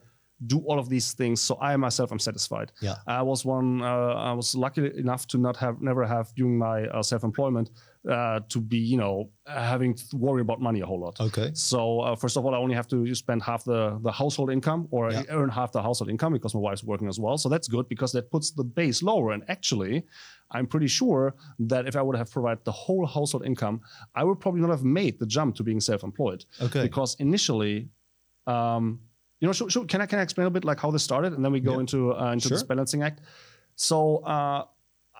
Speaker 3: do all of these things so I myself am satisfied.
Speaker 1: Yeah.
Speaker 3: I was one. Uh, I was lucky enough to not have never have during my uh, self employment uh, to be you know having to worry about money a whole lot.
Speaker 1: Okay.
Speaker 3: So uh, first of all, I only have to spend half the, the household income or
Speaker 1: Yeah.
Speaker 3: earn half the household income because my wife's working as well. So that's good because that puts the base lower. And actually, I'm pretty sure that if I would have provided the whole household income, I would probably not have made the jump to being self-employed
Speaker 1: Okay.
Speaker 3: because initially, um, you know, should, should, can I can I explain a bit like how this started, and then we go
Speaker 1: Yeah.
Speaker 3: into uh, into this balancing act. So uh,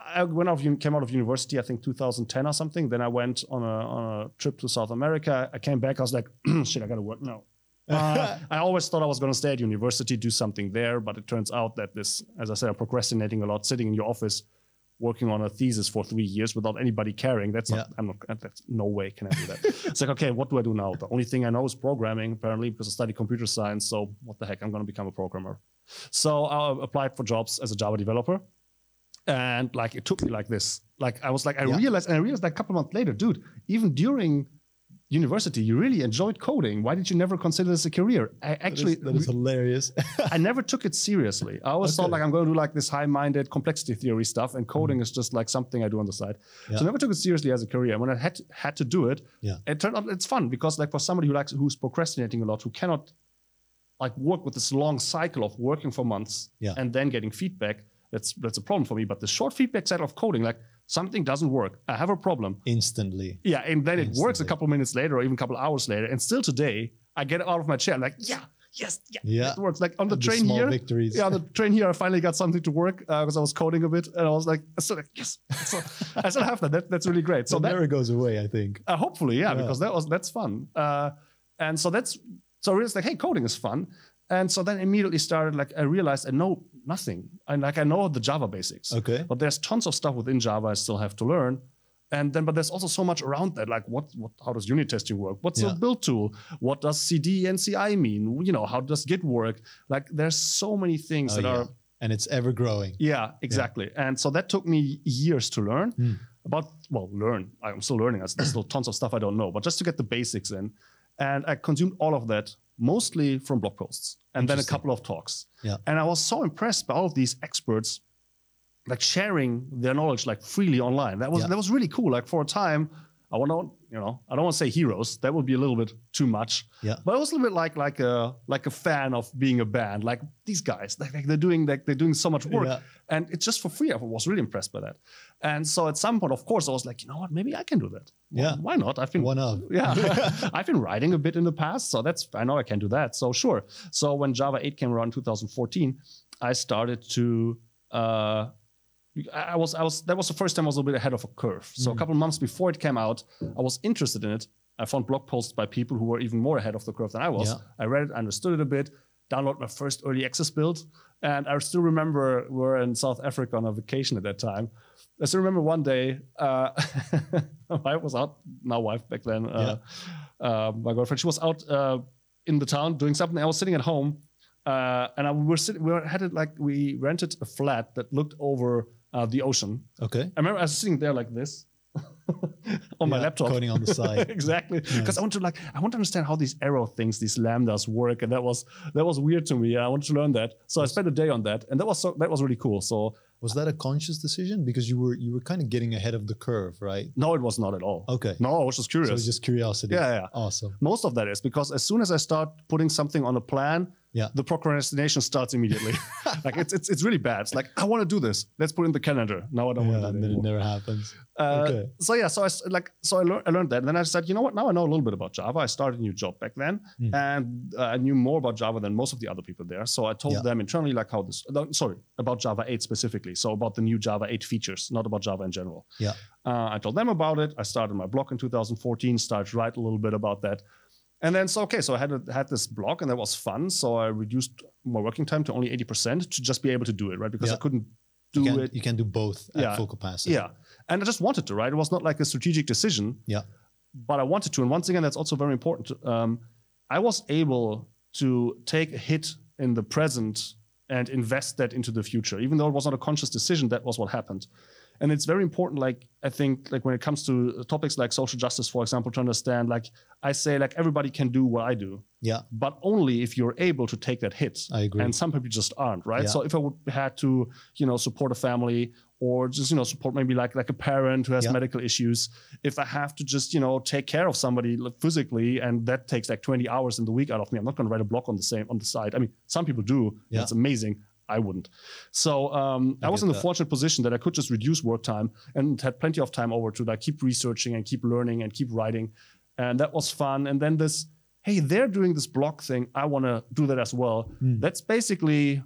Speaker 3: I went out came out of university, I think 2010 or something. Then I went on a on a trip to South America. I came back. I was like, [clears throat] shit, I got to work now. [laughs] Uh, I always thought I was going to stay at university, do something there, but it turns out that this, as I said, I'm procrastinating a lot, sitting in your office, working on a thesis for three years without anybody caring. That's not, I'm not, that's no way can I do that. [laughs] it's like, okay, what do I do now? The only thing I know is programming, apparently, because I study computer science. So what the heck, I'm going to become a programmer. So I applied for jobs as a Java developer. And like it took me like this. Like I was like, I
Speaker 1: Yeah.
Speaker 3: realized, and I realized like a couple months later, dude, even during university, you really enjoyed coding. Why did you never consider this a career? I actually,
Speaker 1: that is hilarious. [laughs]
Speaker 3: I never took it seriously. I always thought like I'm going to do like this high-minded complexity theory stuff, and mm-hmm. coding is just like something I do on the side.
Speaker 1: Yeah.
Speaker 3: So I never took it seriously as a career. And when I had had to do it,
Speaker 1: Yeah.
Speaker 3: it turned out it's fun because like for somebody who likes who's procrastinating a lot, who cannot like work with this long cycle of working for months
Speaker 1: Yeah.
Speaker 3: and then getting feedback, that's that's a problem for me. But the short feedback cycle of coding, like something doesn't work, I have a problem.
Speaker 1: Instantly.
Speaker 3: Yeah, and then it works a
Speaker 1: Instantly.
Speaker 3: couple minutes later, or even a couple hours later, and still today, I get out of my chair. I'm like, yeah, yes, yeah,
Speaker 1: Yeah.
Speaker 3: it works. Like on the
Speaker 1: The
Speaker 3: train here,
Speaker 1: victories.
Speaker 3: yeah, on the train here, I finally got something to work because I was coding a bit, and I was like, I still like, yes, so I still have that. that. That's really great. So that
Speaker 1: never goes away, I think.
Speaker 3: uh, hopefully, yeah,
Speaker 1: Yeah.
Speaker 3: because that was that's fun. Uh, and so that's so I realized like, hey, coding is fun. And so then immediately started like I realized I know nothing. And like I know the Java basics.
Speaker 1: Okay.
Speaker 3: But there's tons of stuff within Java I still have to learn. And then, but there's also so much around that. Like, what, what, how does unit testing work? What's
Speaker 1: Yeah.
Speaker 3: a build tool? What does CD and CI mean? You know, how does Git work? Like, there's so many things
Speaker 1: Oh,
Speaker 3: that
Speaker 1: yeah.
Speaker 3: are
Speaker 1: And it's ever growing.
Speaker 3: yeah, exactly. And so that took me years to learn.
Speaker 1: Hmm.
Speaker 3: About well, learn. I'm still learning. There's still tons of stuff I don't know, but just to get the basics in. And I consumed all of that mostly from blog posts and then a couple of talks.
Speaker 1: Yeah.
Speaker 3: And I was so impressed by all of these experts like sharing their knowledge like freely online. That was
Speaker 1: Yeah.
Speaker 3: that was really cool. Like for a time, I want to, you know, I don't want to say heroes. That would be a little bit too much.
Speaker 1: Yeah.
Speaker 3: But I was a little bit like like a like a fan of being a band. Like these guys, like, like they're doing like they're doing so much work,
Speaker 1: Yeah.
Speaker 3: and it's just for free. I was really impressed by that. And so at some point, of course, I was like, you know what, maybe I can do that. Well,
Speaker 1: Yeah.
Speaker 3: Why not? I've been
Speaker 1: One of. [laughs]
Speaker 3: yeah, [laughs] I've been writing a bit in the past, so that's I know I can do that. So sure. So when Java 8 came around in 2014, I started to. Uh, I was I was that was the first time I was a little bit ahead of a curve. So a couple of months before it came out, I was interested in it. I found blog posts by people who were even more ahead of the curve than I was.
Speaker 1: Yeah.
Speaker 3: I read it, understood it a bit, downloaded my first early access build, and I still remember we were in South Africa on a vacation at that time. I still remember one day, uh, [laughs] my wife was out, now wife back then, uh, uh, my girlfriend, she was out uh, in the town doing something. I was sitting at home, uh, and I, we were sitting, we were, had it like we rented a flat that looked over uh, the ocean.
Speaker 1: Okay.
Speaker 3: I remember I was sitting there like this [laughs] on my
Speaker 1: Yeah,
Speaker 3: laptop,
Speaker 1: coding on the side. [laughs]
Speaker 3: exactly, because I want to like I want to understand how these arrow things, these lambdas work, and that was that was weird to me. I wanted to learn that, so I spent a day on that, and that was so that was really cool. So
Speaker 1: Was that a conscious decision? Because you were you were kind of getting ahead of the curve, right?
Speaker 3: no, it was not at all.
Speaker 1: Okay.
Speaker 3: No, I was just curious.
Speaker 1: So it's just curiosity.
Speaker 3: Yeah, yeah.
Speaker 1: Awesome.
Speaker 3: Most of that is because as soon as I start putting something on a plan,
Speaker 1: Yeah.
Speaker 3: the procrastination starts immediately. [laughs] [laughs] like it's, it's it's really bad. It's like I want to do this. Let's put it in the calendar. Now I don't
Speaker 1: Yeah,
Speaker 3: want to
Speaker 1: and
Speaker 3: do
Speaker 1: then
Speaker 3: it
Speaker 1: it never happens.
Speaker 3: Uh,
Speaker 1: Okay.
Speaker 3: So yeah, so I like so I, lear- I learned that, and then I said, you know what? Now I know a little bit about Java. I started a new job back then,
Speaker 1: Hmm.
Speaker 3: and uh, I knew more about Java than most of the other people there. So I told
Speaker 1: Yeah.
Speaker 3: them internally like how this. no, sorry, about Java 8 specifically. So about the new Java 8 features, not about Java in general.
Speaker 1: Yeah.
Speaker 3: Uh, I told them about it. I started my blog in 2014. Started to write a little bit about that. And then so okay, so I had a, had this blog and that was fun. So I reduced my working time to only 80% to just be able to do it, right? Because
Speaker 1: Yeah.
Speaker 3: I couldn't do
Speaker 1: You can,
Speaker 3: it
Speaker 1: you can do both at
Speaker 3: Yeah.
Speaker 1: full capacity.
Speaker 3: yeah. And I just wanted to, right? It was not like a strategic decision,
Speaker 1: Yeah.
Speaker 3: but I wanted to. And once again, that's also very important. Um, I was able to take a hit in the present and invest that into the future, even though it was not a conscious decision. That was what happened. And it's very important, like I think, like when it comes to topics like social justice, for example, to understand, like I say, like everybody can do what I do,
Speaker 1: Yeah.
Speaker 3: but only if you're able to take that hit.
Speaker 1: I agree.
Speaker 3: And some people just aren't, right?
Speaker 1: Yeah.
Speaker 3: So if I would had to, you know, support a family or just, you know, support maybe like like a parent who has
Speaker 1: Yeah.
Speaker 3: medical issues, if I have to just, you know, take care of somebody like, physically and that takes like 20 hours in the week out of me, I'm not going to write a blog on the same on the side. I mean, some people do.
Speaker 1: Yeah.
Speaker 3: That's amazing. I wouldn't. So um, I,
Speaker 1: I
Speaker 3: was in the
Speaker 1: that.
Speaker 3: fortunate position that I could just reduce work time and had plenty of time over to like keep researching and keep learning and keep writing, and that was fun. And then this, hey, they're doing this blog thing. I want to do that as well.
Speaker 1: Hmm.
Speaker 3: That's basically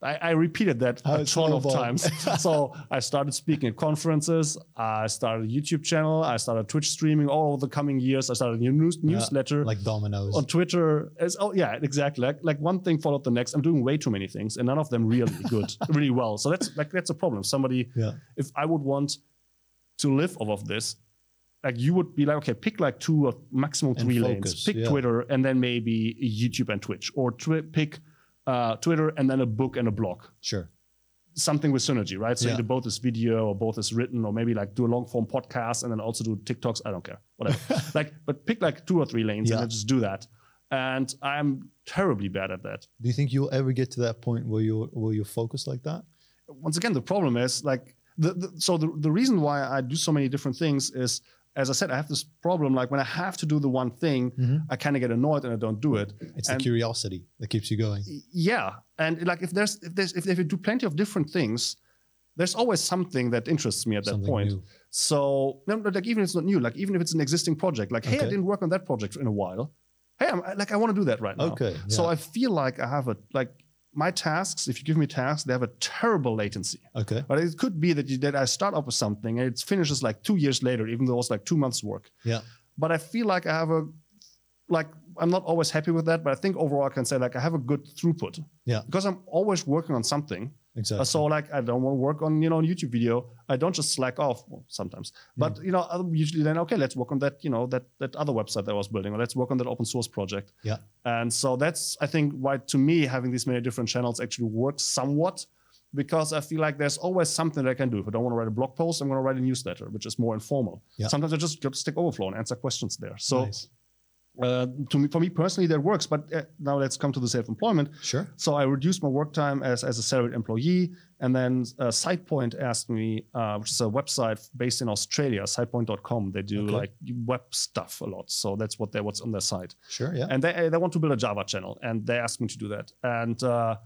Speaker 3: I, I repeated that
Speaker 1: How
Speaker 3: a ton of times. [laughs] so I started speaking at conferences. I started a YouTube channel. I started Twitch streaming all over the coming years. I started a new news,
Speaker 1: Yeah,
Speaker 3: newsletter
Speaker 1: like dominoes.
Speaker 3: on Twitter. It's, oh yeah, exactly. Like like one thing followed the next. I'm doing way too many things, and none of them really [laughs] good, really well. So that's like that's a problem. Somebody,
Speaker 1: Yeah.
Speaker 3: if I would want to live off of this, like you would be like, okay, pick like two or maximum three
Speaker 1: focus,
Speaker 3: lanes. Pick
Speaker 1: yeah.
Speaker 3: Twitter and then maybe YouTube and Twitch, or twi- pick uh, Twitter and then a book and a blog.
Speaker 1: Sure.
Speaker 3: Something with synergy, right? So
Speaker 1: Yeah.
Speaker 3: either both is video or both is written, or maybe like do a long form podcast and then also do TikToks. I don't care, whatever. [laughs] like, but pick like two or three lanes
Speaker 1: Yeah.
Speaker 3: and just do that. And I'm terribly bad at that.
Speaker 1: Do you think you'll ever get to that point where you're where you focus like that?
Speaker 3: once again, the problem is like the, the so the, the reason why I do so many different things is as I said, I have this problem like when I have to do the one thing, mm-hmm. I kind of get annoyed and I don't do it.
Speaker 1: It's
Speaker 3: And-
Speaker 1: the curiosity that keeps you going.
Speaker 3: Yeah, and like if there's if there's if they do plenty of different things, there's always something that interests me at that
Speaker 1: Something
Speaker 3: point.
Speaker 1: new.
Speaker 3: So no, like even if it's not new, like even if it's an existing project, like hey, I didn't work on that project in a while. Hey, I'm, like I want to do that right now.
Speaker 1: Okay,
Speaker 3: So. I feel like I have a like my tasks. If you give me tasks, they have a terrible latency.
Speaker 1: Okay.
Speaker 3: But it could be that you, that I start up with something and it finishes like two years later, even though it's like two months work.
Speaker 1: Yeah.
Speaker 3: But I feel like I have a like I'm not always happy with that, but I think overall I can say like I have a good throughput
Speaker 1: Yeah.
Speaker 3: because I'm always working on something.
Speaker 1: Exactly.
Speaker 3: So like I don't want to work on you know a YouTube video. I don't just slack off well, sometimes, but
Speaker 1: Mm.
Speaker 3: you know I'll usually then okay let's work on that you know that that other website that I was building or let's work on that open source project.
Speaker 1: Yeah.
Speaker 3: And so that's I think why to me having these many different channels actually works somewhat because I feel like there's always something that I can do. If I don't want to write a blog post, I'm going to write a newsletter, which is more informal.
Speaker 1: Yeah.
Speaker 3: Sometimes I just go to Stack Overflow and answer questions there. So
Speaker 1: Nice.
Speaker 3: Uh, to me, for me personally, that works. But uh, now let's come to the self-employment.
Speaker 1: Sure.
Speaker 3: So I reduced my work time as, as a salaried employee. And then uh, SitePoint asked me, uh, which is a website based in Australia, sitepoint.com. They do
Speaker 1: Okay.
Speaker 3: like web stuff a lot. So that's what they what's on their site.
Speaker 1: Sure. Yeah.
Speaker 3: And they, they want to build a Java channel. And they asked me to do that. And uh,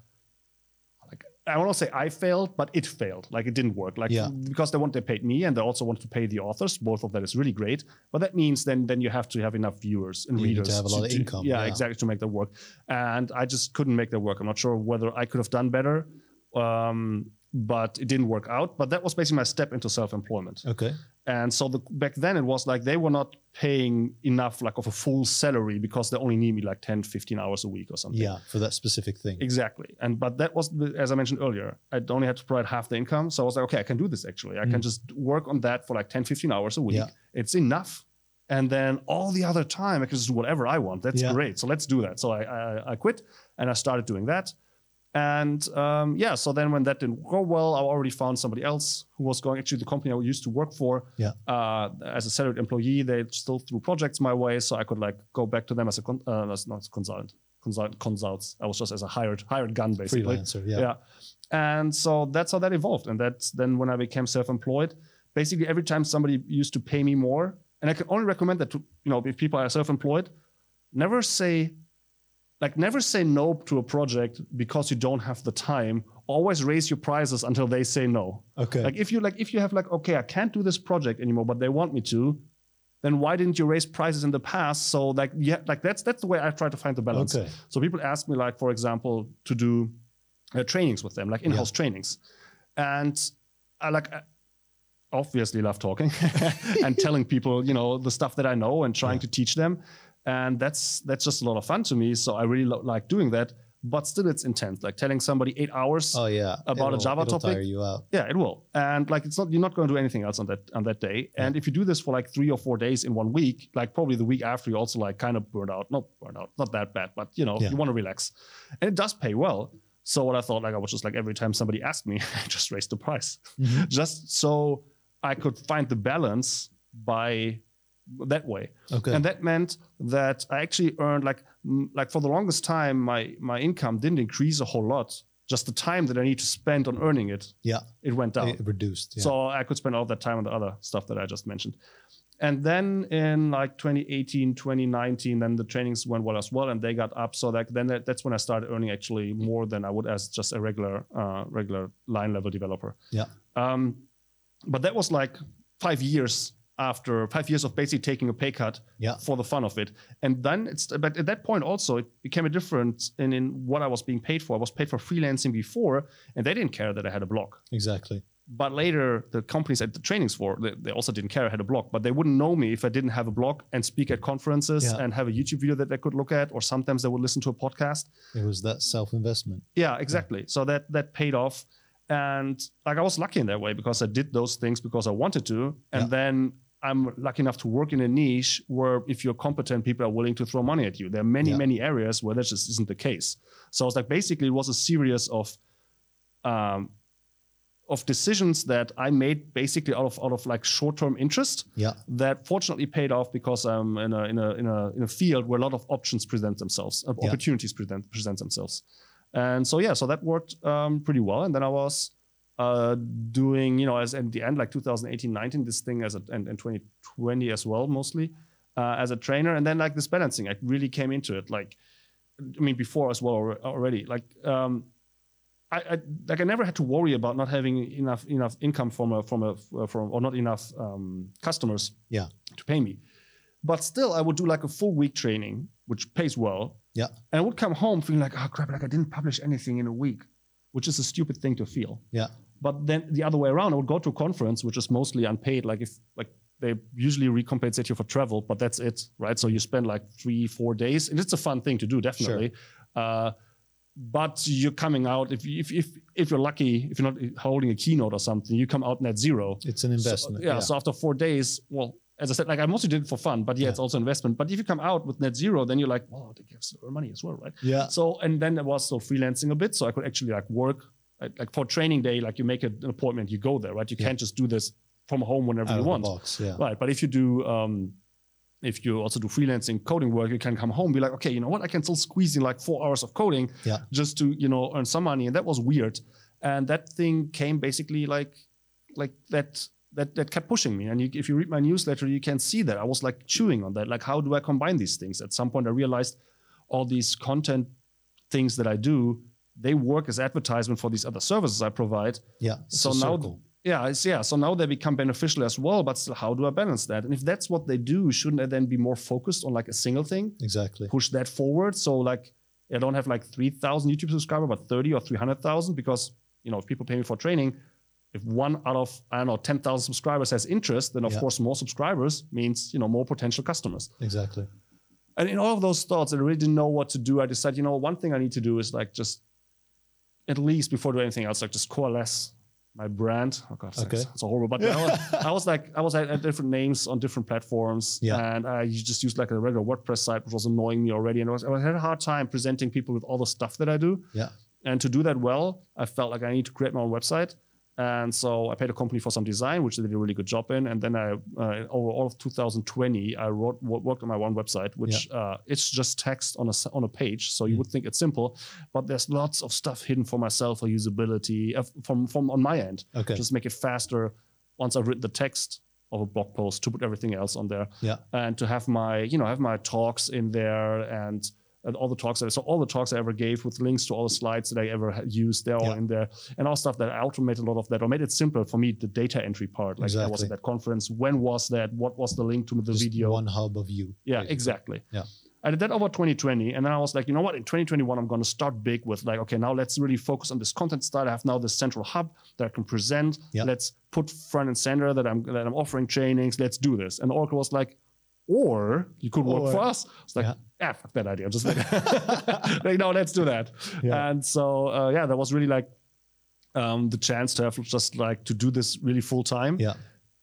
Speaker 3: I want to say I failed, but it failed. Like it didn't work. Like
Speaker 1: Yeah.
Speaker 3: because they want they paid me and they also want to pay the authors. Both of that is really great. But that means then then you have to have enough viewers and
Speaker 1: You need to
Speaker 3: readers
Speaker 1: have a lot of income,
Speaker 3: Yeah,
Speaker 1: yeah.
Speaker 3: exactly to make that work. And I just couldn't make that work. I'm not sure whether I could have done better. Um, but it didn't work out. But that was basically my step into self-employment.
Speaker 1: okay.
Speaker 3: And so the, back then it was like they were not paying enough like of a full salary because they only need me like 10, 15 hours a week or something.
Speaker 1: Yeah. For that specific thing.
Speaker 3: Exactly. And but that was the, as I mentioned earlier, I only had to provide half the income. So I was like, okay, I can do this actually. I can just work on that for like 10, 15 hours a week.
Speaker 1: Mm. Yeah.
Speaker 3: It's enough. And then all the other time I can just do whatever I want. That's
Speaker 1: Yeah.
Speaker 3: great. So let's do that. So I, I I quit and I started doing that. And um, yeah, so then when that didn't go well, I already found somebody else who was going. Actually, the company I used to work for,
Speaker 1: Yeah.
Speaker 3: uh, as a salaried employee, they still threw projects my way, so I could like go back to them as a con- uh, as not consultant, consult consults. I was just as a hired hired gun basically.
Speaker 1: Freelancer. Yeah.
Speaker 3: Yeah. And so that's how that evolved. And that's then when I became self-employed. Basically, every time somebody used to pay me more, and I can only recommend that to you know if people are self-employed, never say like never say no to a project because you don't have the time. Always raise your prices until they say no.
Speaker 1: Okay.
Speaker 3: Like if you like if you have like okay I can't do this project anymore, but they want me to, then why didn't you raise prices in the past? So like yeah, like that's that's the way I try to find the balance.
Speaker 1: Okay.
Speaker 3: So people ask me like for example to do uh, trainings with them, like in-house trainings, and I like. I obviously love talking [laughs] and telling people you know the stuff that I know and trying to teach them, and that's that's just a lot of fun to me. So I really lo- like doing that. But still, it's intense. Like telling somebody eight hours
Speaker 1: oh yeah.
Speaker 3: about a
Speaker 1: It'll-
Speaker 3: Java
Speaker 1: it'll
Speaker 3: topic.
Speaker 1: Tire you out.
Speaker 3: yeah, it will. And like it's not you're not going to do anything else on that on that day. And if you do this for like three or four days in one week, like probably the week after you also like kind of burn out. Not burn out, not that bad, but you know,
Speaker 1: Yeah.
Speaker 3: you want to relax. And it does pay well. So what I thought like I was just like every time somebody asked me, [laughs] I just raised the price.
Speaker 1: Mm-hmm.
Speaker 3: Just so I could find the balance by that way.
Speaker 1: Okay.
Speaker 3: And that meant that I actually earned like like for the longest time my my income didn't increase a whole lot. Just the time that I need to spend on earning it
Speaker 1: yeah.
Speaker 3: it went down.
Speaker 1: It reduced. Yeah.
Speaker 3: So I could spend all that time on the other stuff that I just mentioned. And then in like 2018, 2019, then the trainings went well as well, and they got up. So that then that, that's when I started earning actually more than I would as just a regular uh, regular line level developer.
Speaker 1: yeah.
Speaker 3: Um, but that was like five years after five years of basically taking a pay cut
Speaker 1: Yeah.
Speaker 3: for the fun of it. And then it's but at that point also it became a difference in, in what I was being paid for. I was paid for freelancing before, and they didn't care that I had a blog.
Speaker 1: Exactly.
Speaker 3: But later, the companies at the trainings for they, they also didn't care I had a blog, but they wouldn't know me if I didn't have a blog and speak at conferences
Speaker 1: Yeah.
Speaker 3: and have a YouTube video that they could look at, or sometimes they would listen to a podcast.
Speaker 1: It was that self-investment.
Speaker 3: Yeah, exactly. So that that paid off, and like I was lucky in that way because I did those things because I wanted to, and
Speaker 1: Yeah.
Speaker 3: then I'm lucky enough to work in a niche where if you're competent, people are willing to throw money at you. There are many
Speaker 1: Yeah.
Speaker 3: many areas where that just isn't the case. So it's like basically it was a series of. Um, of decisions that I made basically out of out of like short-term interest
Speaker 1: Yeah.
Speaker 3: that fortunately paid off because I'm in a in a in a in a field where a lot of options present themselves, uh,
Speaker 1: Yeah.
Speaker 3: opportunities present present themselves, and so yeah, so that worked um, pretty well. And then I was uh, doing you know as in the end like 2018, 19 this thing as a and, and 2020 as well mostly uh, as a trainer, and then like this balancing, I really came into it like I mean before as well already like. Um, I, I like I never had to worry about not having enough enough income from a from a from or not enough um, customers
Speaker 1: Yeah.
Speaker 3: to pay me. But still, I would do like a full week training, which pays well,
Speaker 1: Yeah.
Speaker 3: and I would come home feeling like, oh crap, like I didn't publish anything in a week, which is a stupid thing to feel.
Speaker 1: Yeah.
Speaker 3: But then the other way around, I would go to a conference, which is mostly unpaid. Like if like they usually recompensate you for travel, but that's it, right? So you spend like three, four days, and it's a fun thing to do, definitely. Uh, but you're coming out if, you- if if if you're lucky, if you're not holding a keynote or something, you come out net zero.
Speaker 1: It's an investment.
Speaker 3: So, yeah, So after four days, well, as I said, like I mostly did it for fun, but yeah,
Speaker 1: Yeah.
Speaker 3: it's also investment. But if you come out with net zero, then you're like, well, they give zero money as well, right?
Speaker 1: yeah.
Speaker 3: So and then I was still freelancing a bit, so I could actually like work like, for training day, like you make an appointment, you go there, right? You
Speaker 1: Yeah.
Speaker 3: can't just do this from home whenever
Speaker 1: Out
Speaker 3: you want,
Speaker 1: box. Yeah.
Speaker 3: right? But if you do. um if you also do freelancing coding work, you can come home, be like, okay, you know what? I can still squeeze in like four hours of coding
Speaker 1: Yeah.
Speaker 3: just to, you know, earn some money. And that was weird. And that thing came basically like, like that, that, that kept pushing me. And you, if you read my newsletter, you can see that I was like chewing on that. Like, how do I combine these things? At some point, I realized all these content things that I do, they work as advertisement for these other services I provide.
Speaker 1: Yeah.
Speaker 3: So now,
Speaker 1: circle.
Speaker 3: yeah, it's, yeah. So now they become beneficial as well. But still, how do I balance that? And if that's what they do, shouldn't I then be more focused on like a single thing?
Speaker 1: exactly.
Speaker 3: push that forward. So like I don't have like 3,000 YouTube subscribers, but 30 or 300,000 because, you know, if people pay me for training, if one out of, I don't know, 10,000 subscribers has interest, then of
Speaker 1: Yeah.
Speaker 3: course more subscribers means, you know, more potential customers.
Speaker 1: Exactly.
Speaker 3: And in all of those thoughts, I really didn't know what to do. I decided, you know, one thing I need to do is like just at least before doing anything else, like just coalesce my brand. Oh god,
Speaker 1: Okay.
Speaker 3: it's, horrible. But I, was, [laughs] I was like, I was at, at different names on different platforms,
Speaker 1: Yeah.
Speaker 3: and I just used like a regular WordPress site, which was annoying me already. And I, was, I had a hard time presenting people with all the stuff that I do.
Speaker 1: Yeah.
Speaker 3: And to do that well, I felt like I need to create my own website. And so I paid a company for some design, which they did a really good job in. And then I, uh, over all of 2020, I wrote wo- worked on my one website, which uh, it's just text on a on a page. So you
Speaker 1: Mm.
Speaker 3: would think it's simple, but there's lots of stuff hidden for myself for usability uh, from from on my end.
Speaker 1: Okay.
Speaker 3: Just make it faster once I've written the text of a blog post to put everything else on there
Speaker 1: yeah.
Speaker 3: and to have my you know have my talks in there and, and all the talks that so all the talks I ever gave with links to all the slides that I ever used they're all in there. And all stuff that I automated a lot of that or made it simple for me the data entry part. Like I was at that conference. When was that? What was the link to the
Speaker 1: Just
Speaker 3: video?
Speaker 1: One hub of you.
Speaker 3: yeah
Speaker 1: basically.
Speaker 3: exactly.
Speaker 1: Yeah.
Speaker 3: I did that over 2020 and then I was like you know what? In 2021 I'm going to start big with like okay now let's really focus on this content style. I have now this central hub that I can present.
Speaker 1: Yeah.
Speaker 3: let's put front and center that I'm that I'm offering trainings. Let's do this. And Oracle was like or you could work
Speaker 1: Or-
Speaker 3: for us it's like
Speaker 1: Yeah.
Speaker 3: yeah fuck that idea I'm just [laughs] like, [laughs] like no let's do that
Speaker 1: Yeah.
Speaker 3: and so uh, yeah that was really like um, the chance to have just like to do this really full time
Speaker 1: Yeah.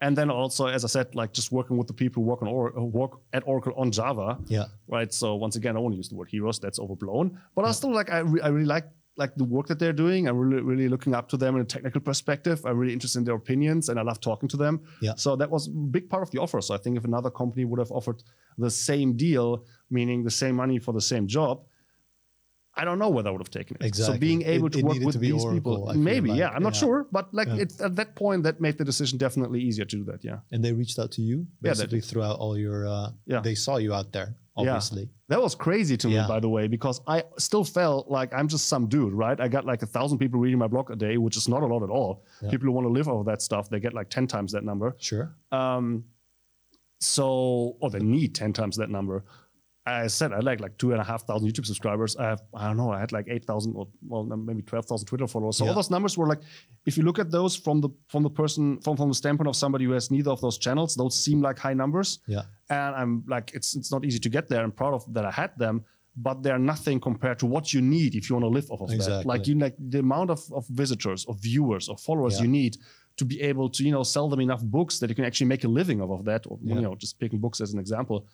Speaker 3: and then also as i said like just working with the people who work on or work at oracle on java
Speaker 1: Yeah.
Speaker 3: right so once again i won't use the word heroes that's overblown but i still like i, re- I really like like the work that they're doing i'm really really looking up to them in a technical perspective i'm really interested in their opinions and i love talking to them
Speaker 1: Yeah.
Speaker 3: so that was a big part of the offer so i think if another company would have offered the same deal meaning the same money for the same job I don't know whether I would have taken it.
Speaker 1: Exactly.
Speaker 3: So being able
Speaker 1: It-
Speaker 3: to
Speaker 1: it
Speaker 3: work with
Speaker 1: to
Speaker 3: these
Speaker 1: Oracle,
Speaker 3: people,
Speaker 1: I
Speaker 3: maybe,
Speaker 1: like.
Speaker 3: yeah, I'm not
Speaker 1: Yeah.
Speaker 3: sure, but like
Speaker 1: Yeah.
Speaker 3: it's at that point that made the decision definitely easier to do that. Yeah.
Speaker 1: And they reached out to you
Speaker 3: Yeah,
Speaker 1: basically throughout all your. Uh,
Speaker 3: Yeah.
Speaker 1: They saw you out there, obviously.
Speaker 3: That was crazy to
Speaker 1: Yeah.
Speaker 3: me, by the way, because I still felt like I'm just some dude, right? I got like a thousand people reading my blog a day, which is not a lot at all.
Speaker 1: Yeah.
Speaker 3: People who want to live off of that stuff, they get like 10 times that number.
Speaker 1: Sure.
Speaker 3: Um, so or they need 10 times that number I said I like like two and a half thousand YouTube subscribers. I have I don't know I had like eight thousand or well maybe twelve thousand Twitter followers. So
Speaker 1: Yeah.
Speaker 3: all those numbers were like, if you look at those from the from the person from from the standpoint of somebody who has neither of those channels, those seem like high numbers.
Speaker 1: Yeah.
Speaker 3: And I'm like it's it's not easy to get there. I'm proud of that I had them, but they're nothing compared to what you need if you want to live off of that. Like you like the amount of, of visitors, of viewers, of followers
Speaker 1: Yeah.
Speaker 3: you need to be able to you know sell them enough books that you can actually make a living off of that. Or
Speaker 1: Yeah.
Speaker 3: you know just picking books as an example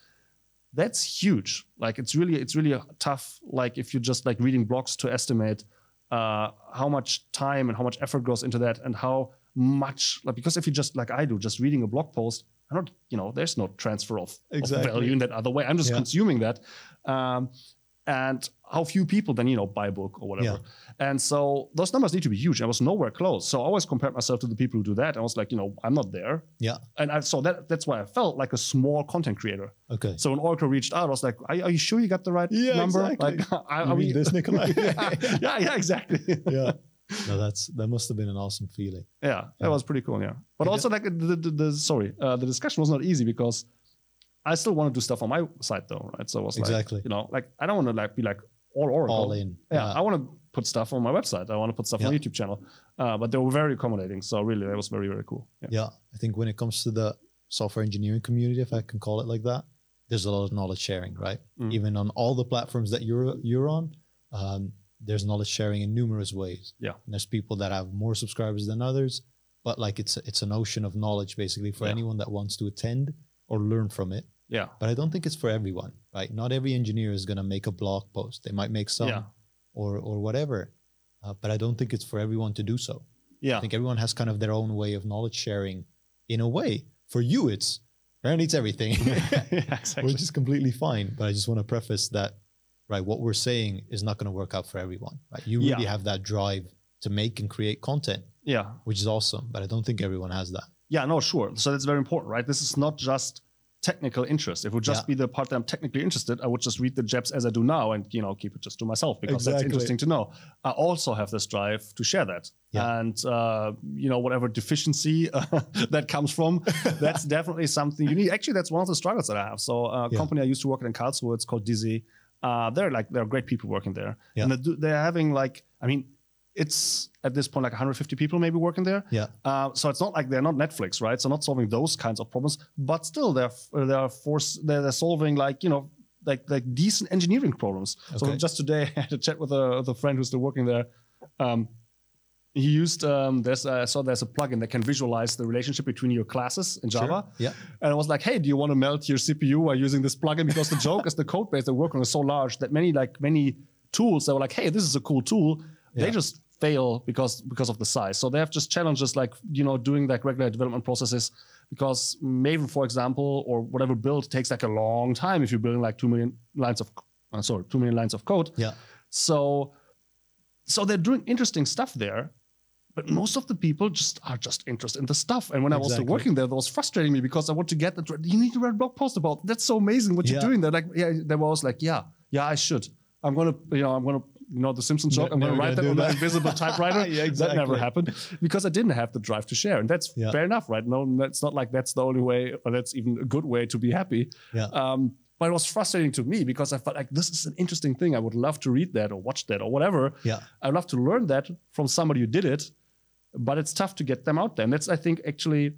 Speaker 3: that's huge like it's really it's really tough like if you're just like reading blogs to estimate uh how much time and how much effort goes into that and how much like because if you just like i do just reading a blog post i'm not you know there's no transfer of, of value in that other way i'm just
Speaker 1: Yeah.
Speaker 3: consuming that um and how few people then you know buy a book or whatever and so those numbers need to be huge i was nowhere close so i always compared myself to the people who do that i was like you know i'm not there
Speaker 1: Yeah.
Speaker 3: and I, so that that's why i felt like a small content creator
Speaker 1: Okay.
Speaker 3: so when Oracle reached out, I was like, "Are, are you sure you got the right
Speaker 1: Yeah,
Speaker 3: number?"
Speaker 1: exactly.
Speaker 3: Like, [laughs] are, are
Speaker 1: mean
Speaker 3: we
Speaker 1: this, Nicolai?
Speaker 3: yeah, [laughs] yeah, yeah, exactly. [laughs]
Speaker 1: yeah. No, that's that must have been an awesome feeling.
Speaker 3: yeah, that
Speaker 1: Yeah.
Speaker 3: was pretty cool. Yeah, but
Speaker 1: Yeah.
Speaker 3: also like the, the, the sorry, uh, the discussion was not easy because I still want to do stuff on my side though, right? So it was
Speaker 1: Exactly.
Speaker 3: like, you know, like I don't want to like be like all Oracle.
Speaker 1: All in.
Speaker 3: Yeah, I want to put stuff on my website. I want to put stuff on
Speaker 1: Yeah.
Speaker 3: YouTube channel. Uh, but they were very accommodating. So really, that was very very cool. Yeah.
Speaker 1: Yeah, I think when it comes to the software engineering community, if I can call it like that, there's a lot of knowledge sharing, right?
Speaker 3: Mm.
Speaker 1: Even on all the platforms that you're you're on, um, there's knowledge sharing in numerous ways.
Speaker 3: Yeah.
Speaker 1: And there's people that have more subscribers than others, but like it's it's an ocean of knowledge basically for
Speaker 3: Yeah.
Speaker 1: anyone that wants to attend or learn from it.
Speaker 3: Yeah.
Speaker 1: But I don't think it's for everyone, right? Not every engineer is going to make a blog post. They might make some
Speaker 3: Yeah.
Speaker 1: or or whatever, uh, but I don't think it's for everyone to do so.
Speaker 3: Yeah.
Speaker 1: I think everyone has kind of their own way of knowledge sharing. In a way, for you, it's apparently it's everything, [laughs]
Speaker 3: yeah, [laughs] exactly.
Speaker 1: which is completely fine. But I just want to preface that, right? What we're saying is not going to work out for everyone. Right? You really
Speaker 3: Yeah.
Speaker 1: have that drive to make and create content,
Speaker 3: yeah.
Speaker 1: which is awesome. But I don't think everyone has that.
Speaker 3: Yeah, no, sure. So that's very important, right? This is not just technical interest. If it would just
Speaker 1: Yeah.
Speaker 3: be the part that I'm technically interested, I would just read the JEPs as I do now and you know keep it just to myself because that's interesting to know. I also have this drive to share that,
Speaker 1: Yeah.
Speaker 3: and uh, you know whatever deficiency uh, [laughs] that comes from, [laughs] that's definitely something you need. Actually, that's one of the struggles that I have. So a
Speaker 1: Yeah.
Speaker 3: company I used to work at in Karlsruhe, it's called disy. Uh, they're like they're great people working there,
Speaker 1: Yeah.
Speaker 3: and they do, they're having like I mean. It's at this point like 150 people maybe working there.
Speaker 1: Yeah.
Speaker 3: Uh, so it's not like they're not Netflix, right? So not solving those kinds of problems, but still they're they're force they're, they're solving like you know like like decent engineering problems.
Speaker 1: Okay.
Speaker 3: So just today [laughs] I had a chat with a, with a friend who's still working there. Um, he used um, there's uh, so there's a plugin that can visualize the relationship between your classes in Java.
Speaker 1: Sure. Yeah.
Speaker 3: And I was like, hey, do you want to melt your CPU while using this plugin? Because the joke is the code base they're working on is so large that many like many tools that were like, hey, this is a cool tool, they just fail because because of the size. So they have just challenges like you know doing like regular development processes because Maven, for example, or whatever build takes like a long time if you're building like two million lines of uh, sorry two million lines of code.
Speaker 1: Yeah.
Speaker 3: So so they're doing interesting stuff there. But most of the people just are just interested in the stuff. And when I was still working there, that was frustrating me because I want to get that. You need to write a blog post about. it. That's so amazing what you're doing. They're like, yeah, they were always like, yeah, yeah, I should. I'm gonna, you know, I'm gonna, you know, the Simpsons joke. I'm gonna write that on
Speaker 1: do
Speaker 3: the invisible [laughs] typewriter.
Speaker 1: Yeah, exactly.
Speaker 3: That never happened because I didn't have the drive to share, and that's
Speaker 1: Yeah.
Speaker 3: fair enough, right? No, that's not like that's the only way, or that's even a good way to be happy.
Speaker 1: Yeah.
Speaker 3: Um, but it was frustrating to me because I felt like this is an interesting thing. I would love to read that or watch that or whatever.
Speaker 1: Yeah.
Speaker 3: I'd love to learn that from somebody who did it, but it's tough to get them out there. And that's, I think, actually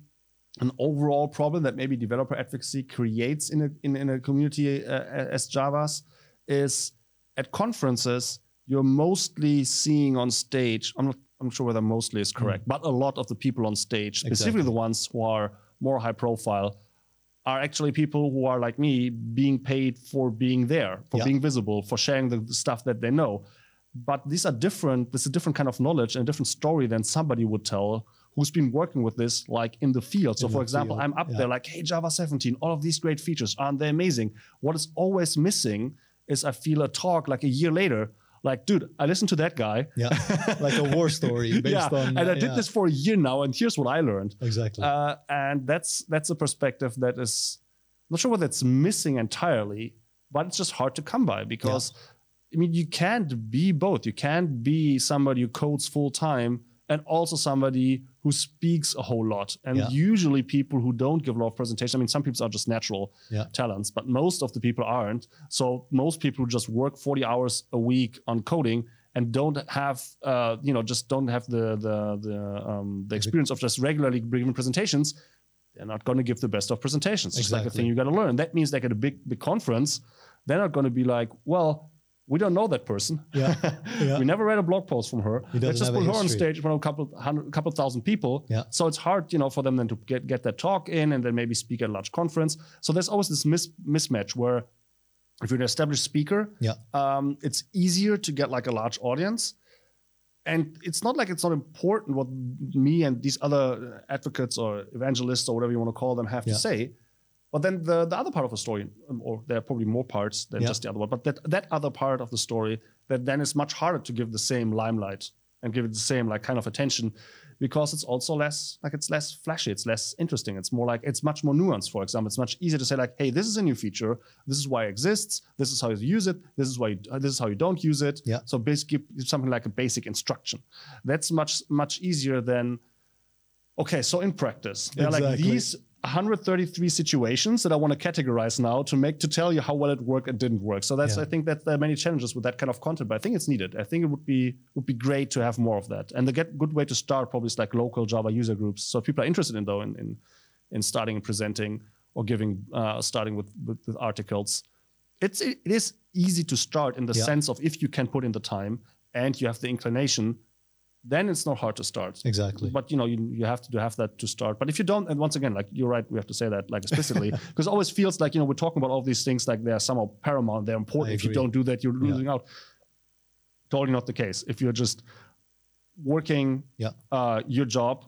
Speaker 3: an overall problem that maybe developer advocacy creates in a, in, in a community uh, as Javas is at conferences, you're mostly seeing on stage, I'm not I'm sure whether mostly is correct, but a lot of the people on stage, specifically
Speaker 1: Exactly.
Speaker 3: the ones who are more high profile, are actually people who are like me being paid for being there, for
Speaker 1: Yeah.
Speaker 3: being visible, for sharing the stuff that they know. But these are different, this is a different kind of knowledge and a different story than somebody would tell who's been working with this like in the field. So
Speaker 1: In
Speaker 3: for example,
Speaker 1: field,
Speaker 3: I'm up
Speaker 1: yeah.
Speaker 3: there like, hey, Java 17, all of these great features, aren't they amazing? What is always missing is I feel a talk like a year later, like, dude, I listened to that guy.
Speaker 1: Yeah. [laughs] like a war story [laughs] based
Speaker 3: yeah,
Speaker 1: on.
Speaker 3: and I did
Speaker 1: yeah.
Speaker 3: this for a year now, and here's what I learned.
Speaker 1: Exactly.
Speaker 3: Uh, and that's that's a perspective that is I'm not sure whether it's missing entirely, but it's just hard to come by because I mean you can't be both. You can't be somebody who codes full time and also somebody who speaks a whole lot. And
Speaker 1: Yeah.
Speaker 3: usually people who don't give a lot of presentation, I mean, some people are just natural
Speaker 1: Yeah.
Speaker 3: talents, but most of the people aren't. So most people who just work 40 hours a week on coding and don't have, uh, you know, just don't have the the the, um, the experience of just regularly giving presentations, they're not going to give the best of presentations. It's like a thing you got to learn. That means like at a big big conference, they're not going to be like, well, we don't know that person.
Speaker 1: Yeah. [laughs] Yeah.
Speaker 3: we never read a blog post from her.
Speaker 1: He
Speaker 3: Let's just put her on stage in front of a couple hundred, couple thousand people.
Speaker 1: Yeah.
Speaker 3: So it's hard, you know, for them then to get get that talk in and then maybe speak at a large conference. So there's always this mis- mismatch where if you're an established speaker,
Speaker 1: Yeah.
Speaker 3: um, it's easier to get like a large audience. And it's not like it's not important what me and these other advocates or evangelists or whatever you want to call them have
Speaker 1: Yeah.
Speaker 3: to say. But then the, the other part of the story, um, or there are probably more parts than
Speaker 1: Yeah.
Speaker 3: just the other one, but that, that other part of the story that then is much harder to give the same limelight and give it the same like kind of attention because it's also less like it's less flashy, it's less interesting. It's more like it's much more nuanced. For example, it's much easier to say like, hey, this is a new feature. This is why it exists. This is how you use it. This is why you, this is how you don't use it.
Speaker 1: Yeah.
Speaker 3: So basically, something like a basic instruction. That's much much easier than okay. So in practice, are like
Speaker 1: Exactly.
Speaker 3: these 133 situations that I want to categorize now to make to tell you how well it worked and didn't work. So that's
Speaker 1: Yeah.
Speaker 3: I think that there are many challenges with that kind of content, but I think it's needed. I think it would be would be great to have more of that. And the get, good way to start probably is like local Java user groups. So people are interested in though in in, in starting and presenting or giving uh, starting with, with with articles, it's it is easy to start in the
Speaker 1: Yeah.
Speaker 3: sense of if you can put in the time and you have the inclination, then it's not hard to start.
Speaker 1: Exactly.
Speaker 3: But you know, you, you have to have that to start. But if you don't, and once again, like you're right, we have to say that like explicitly, [laughs] because it always feels like you know we're talking about all these things like they're somehow paramount, they're important. If you don't do that, you're
Speaker 1: Yeah.
Speaker 3: losing out. Totally not the case. If you're just working
Speaker 1: Yeah.
Speaker 3: uh, your job,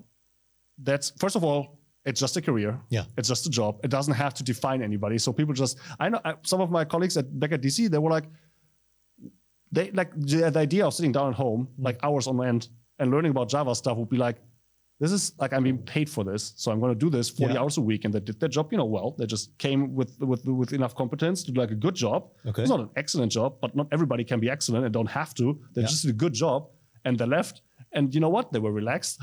Speaker 3: that's first of all, it's just a career.
Speaker 1: Yeah.
Speaker 3: It's just a job. It doesn't have to define anybody. So people just, I know I, some of my colleagues at back at DC, they were like, they like the, the idea of sitting down at home,
Speaker 1: Mm.
Speaker 3: like hours on end, and learning about Java stuff would be like, this is like I'm being paid for this, so I'm going to do this 40
Speaker 1: Yeah.
Speaker 3: hours a week, and they did their job, you know, well. They just came with with with enough competence to do like a good job.
Speaker 1: Okay.
Speaker 3: It's not an excellent job, but not everybody can be excellent and don't have to. They
Speaker 1: Yeah.
Speaker 3: just did a good job, and they left. And you know what? They were relaxed.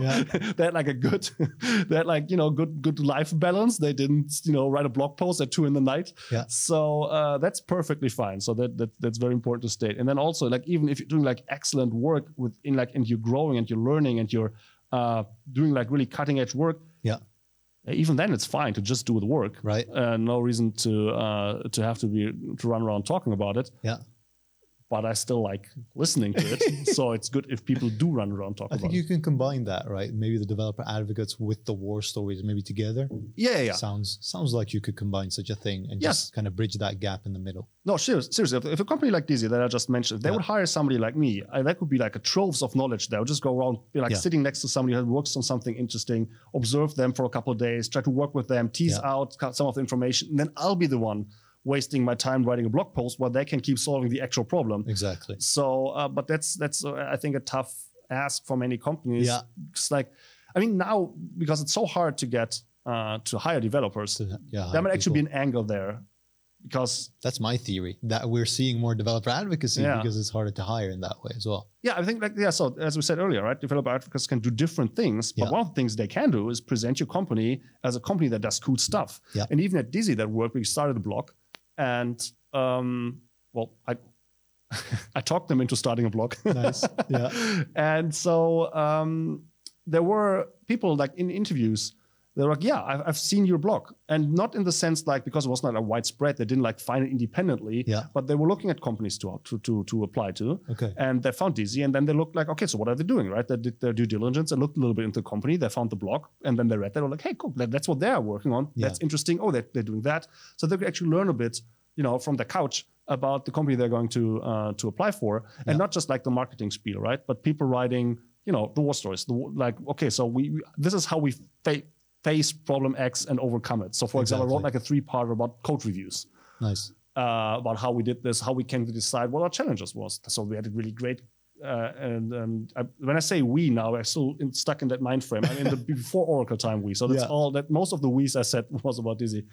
Speaker 1: Yeah. [laughs]
Speaker 3: they had like a good, [laughs] they had like you know good good life balance. They didn't you know write a blog post at two in the night.
Speaker 1: Yeah.
Speaker 3: So uh, that's perfectly fine. So that, that that's very important to state. And then also like even if you're doing like excellent work within like and you're growing and you're learning and you're uh, doing like really cutting edge work,
Speaker 1: Yeah.
Speaker 3: even then it's fine to just do the work.
Speaker 1: Right.
Speaker 3: Uh, no reason to uh, to have to be to run around talking about it.
Speaker 1: Yeah.
Speaker 3: But I still like listening to it. [laughs] so it's good if people do run around talking
Speaker 1: I
Speaker 3: about
Speaker 1: think
Speaker 3: it.
Speaker 1: you can combine that, right? Maybe the developer advocates with the war stories, maybe together.
Speaker 3: Yeah, yeah.
Speaker 1: Sounds sounds like you could combine such a thing and
Speaker 3: Yes.
Speaker 1: just kind of bridge that gap in the middle.
Speaker 3: No, seriously. If, if a company like disy that I just mentioned, they
Speaker 1: Yeah.
Speaker 3: would hire somebody like me, I, that would be like a troves of knowledge. They would just go around, be like
Speaker 1: Yeah.
Speaker 3: sitting next to somebody who works on something interesting, observe them for a couple of days, try to work with them, tease
Speaker 1: Yeah.
Speaker 3: out some of the information, and then I'll be the one wasting my time writing a blog post while they can keep solving the actual problem.
Speaker 1: Exactly.
Speaker 3: So, uh, but that's that's uh, I think a tough ask for many companies.
Speaker 1: Yeah.
Speaker 3: It's like, I mean, now because it's so hard to get uh, to hire developers,
Speaker 1: So, yeah.
Speaker 3: there might actually be an angle there because
Speaker 1: That's my theory that we're seeing more developer advocacy
Speaker 3: Yeah.
Speaker 1: because it's harder to hire in that way as well.
Speaker 3: Yeah, I think like yeah. So as we said earlier, right, developer advocates can do different things, but
Speaker 1: Yeah.
Speaker 3: one of the things they can do is present your company as a company that does cool stuff.
Speaker 1: Yeah.
Speaker 3: And even at disy, that work we started a blog, and um, well, I [laughs] I talked them into starting a blog.
Speaker 1: Nice. [laughs] Yeah.
Speaker 3: and so um, there were people like in interviews. They're like, yeah, I've, I've seen your blog, and not in the sense like because it was not a widespread. They didn't like find it independently.
Speaker 1: Yeah.
Speaker 3: But they were looking at companies to to to, to apply to
Speaker 1: Okay.
Speaker 3: and they found disy, and then they looked like, okay, so what are they doing, right? They did their due diligence and looked a little bit into the company. They found the blog, and then they read that. They were like, hey, cool, that, that's what they're working on.
Speaker 1: Yeah.
Speaker 3: That's interesting. Oh, they're, they're doing that, so they could actually learn a bit, you know, from the couch about the company they're going to uh, to apply for, and
Speaker 1: Yeah.
Speaker 3: not just like the marketing spiel, right? But people writing, you know, the war stories. The, like, okay, so we, we this is how we fa- face problem X and overcome it. So, for example, I wrote like a three part about code reviews
Speaker 1: Nice.
Speaker 3: uh, about how we did this, how we came to decide what our challenges was. So we had a really great. Uh, and um, I, when I say we now, I'm still in, stuck in that mind frame. I'm in the [laughs] before Oracle time we. So that's
Speaker 1: Yeah.
Speaker 3: all that most of the we's I said [laughs] was about disy.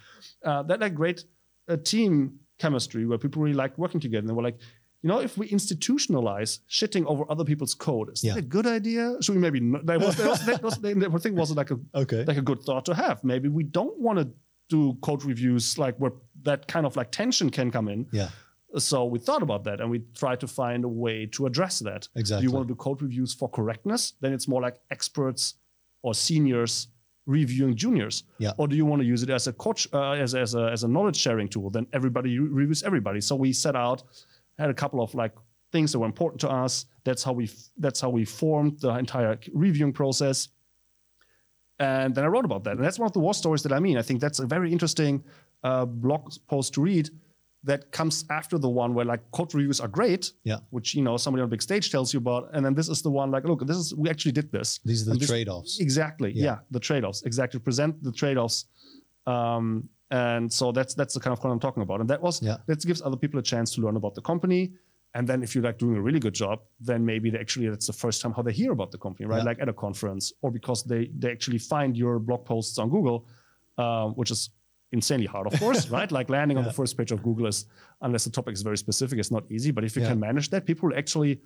Speaker 3: Uh, that like great uh, team chemistry where people really liked working together. And they were like, you know, if we institutionalize shitting over other people's code, is
Speaker 1: Yeah.
Speaker 3: that a good idea? Should we maybe? Not, that was that was, that was that thing was like a
Speaker 1: Okay.
Speaker 3: like a good thought to have. Maybe we don't want to do code reviews like where that kind of like tension can come in.
Speaker 1: Yeah.
Speaker 3: So we thought about that and we tried to find a way to address that.
Speaker 1: Exactly.
Speaker 3: Do you want to do code reviews for correctness? Then it's more like experts or seniors reviewing juniors.
Speaker 1: Yeah.
Speaker 3: Or do you want to use it as a coach, uh, as, as, a, as a knowledge sharing tool? Then everybody re- reviews everybody. So we set out, had a couple of like things that were important to us. That's how we that's how we formed the entire reviewing process. And then I wrote about that. And that's one of the war stories that I mean. I think that's a very interesting uh, blog post to read that comes after the one where like code reviews are great,
Speaker 1: Yeah.
Speaker 3: which you know somebody on a big stage tells you about, and then this is the one like, look, this is we actually did this.
Speaker 1: These are the trade-offs.
Speaker 3: Exactly.
Speaker 1: Yeah.
Speaker 3: Yeah. the trade-offs. Exactly. Present the trade-offs. Um, and so that's that's the kind of what I'm talking about. And that was
Speaker 1: Yeah.
Speaker 3: that gives other people a chance to learn about the company. And then if you're like doing a really good job, then maybe they actually that's the first time how they hear about the company, right?
Speaker 1: Yeah.
Speaker 3: Like at a conference, or because they they actually find your blog posts on Google, uh, which is insanely hard, of [laughs] course, right? Like landing on the first page of Google is, unless the topic is very specific, it's not easy. But if you
Speaker 1: Yeah.
Speaker 3: can manage that, people will actually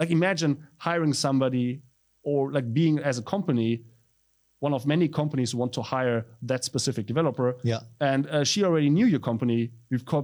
Speaker 3: like imagine hiring somebody or like being as a company one of many companies who want to hire that specific developer
Speaker 1: Yeah.
Speaker 3: and uh, she already knew your company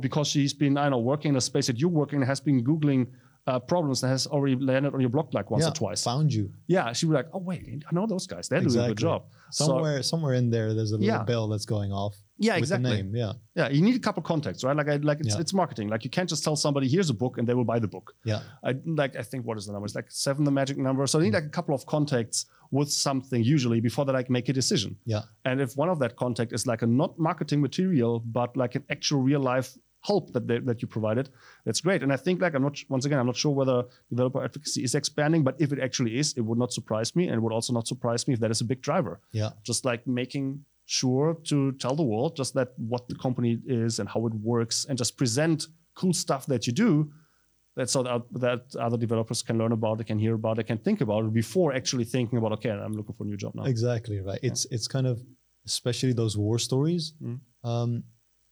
Speaker 3: because she's been i know working in a space that you work in has been googling uh, problems that has already landed on your blog like once
Speaker 1: yeah.
Speaker 3: or twice
Speaker 1: Found you.
Speaker 3: yeah she was like oh wait i know those guys they're doing a good
Speaker 1: Exactly.
Speaker 3: job So-
Speaker 1: Somewhere, somewhere in there, there's a little
Speaker 3: Yeah.
Speaker 1: bell that's going off.
Speaker 3: Yeah,
Speaker 1: with
Speaker 3: exactly.
Speaker 1: The name. Yeah.
Speaker 3: yeah you need a couple contacts right like I, like it's,
Speaker 1: Yeah.
Speaker 3: it's marketing like you can't just tell somebody here's a book and they will buy the book
Speaker 1: Yeah.
Speaker 3: I like I think what is the number? It's like seven the magic number. So I need like a couple of contacts with something usually before they like make a decision.
Speaker 1: Yeah.
Speaker 3: And if one of that contact is like a not marketing material, but like an actual real life help that they, that you provided, that's great. And I think like I'm not once again I'm not sure whether developer advocacy is expanding, but if it actually is, it would not surprise me, and it would also not surprise me if that is a big driver.
Speaker 1: Yeah.
Speaker 3: Just like making sure to tell the world just that what the company is and how it works, and just present cool stuff that you do that so that, that other developers can learn about it, can hear about it, can think about it before actually thinking about okay, I'm looking for a new job now.
Speaker 1: Exactly right. It's it's kind of especially those war stories.
Speaker 3: Mm.
Speaker 1: Um,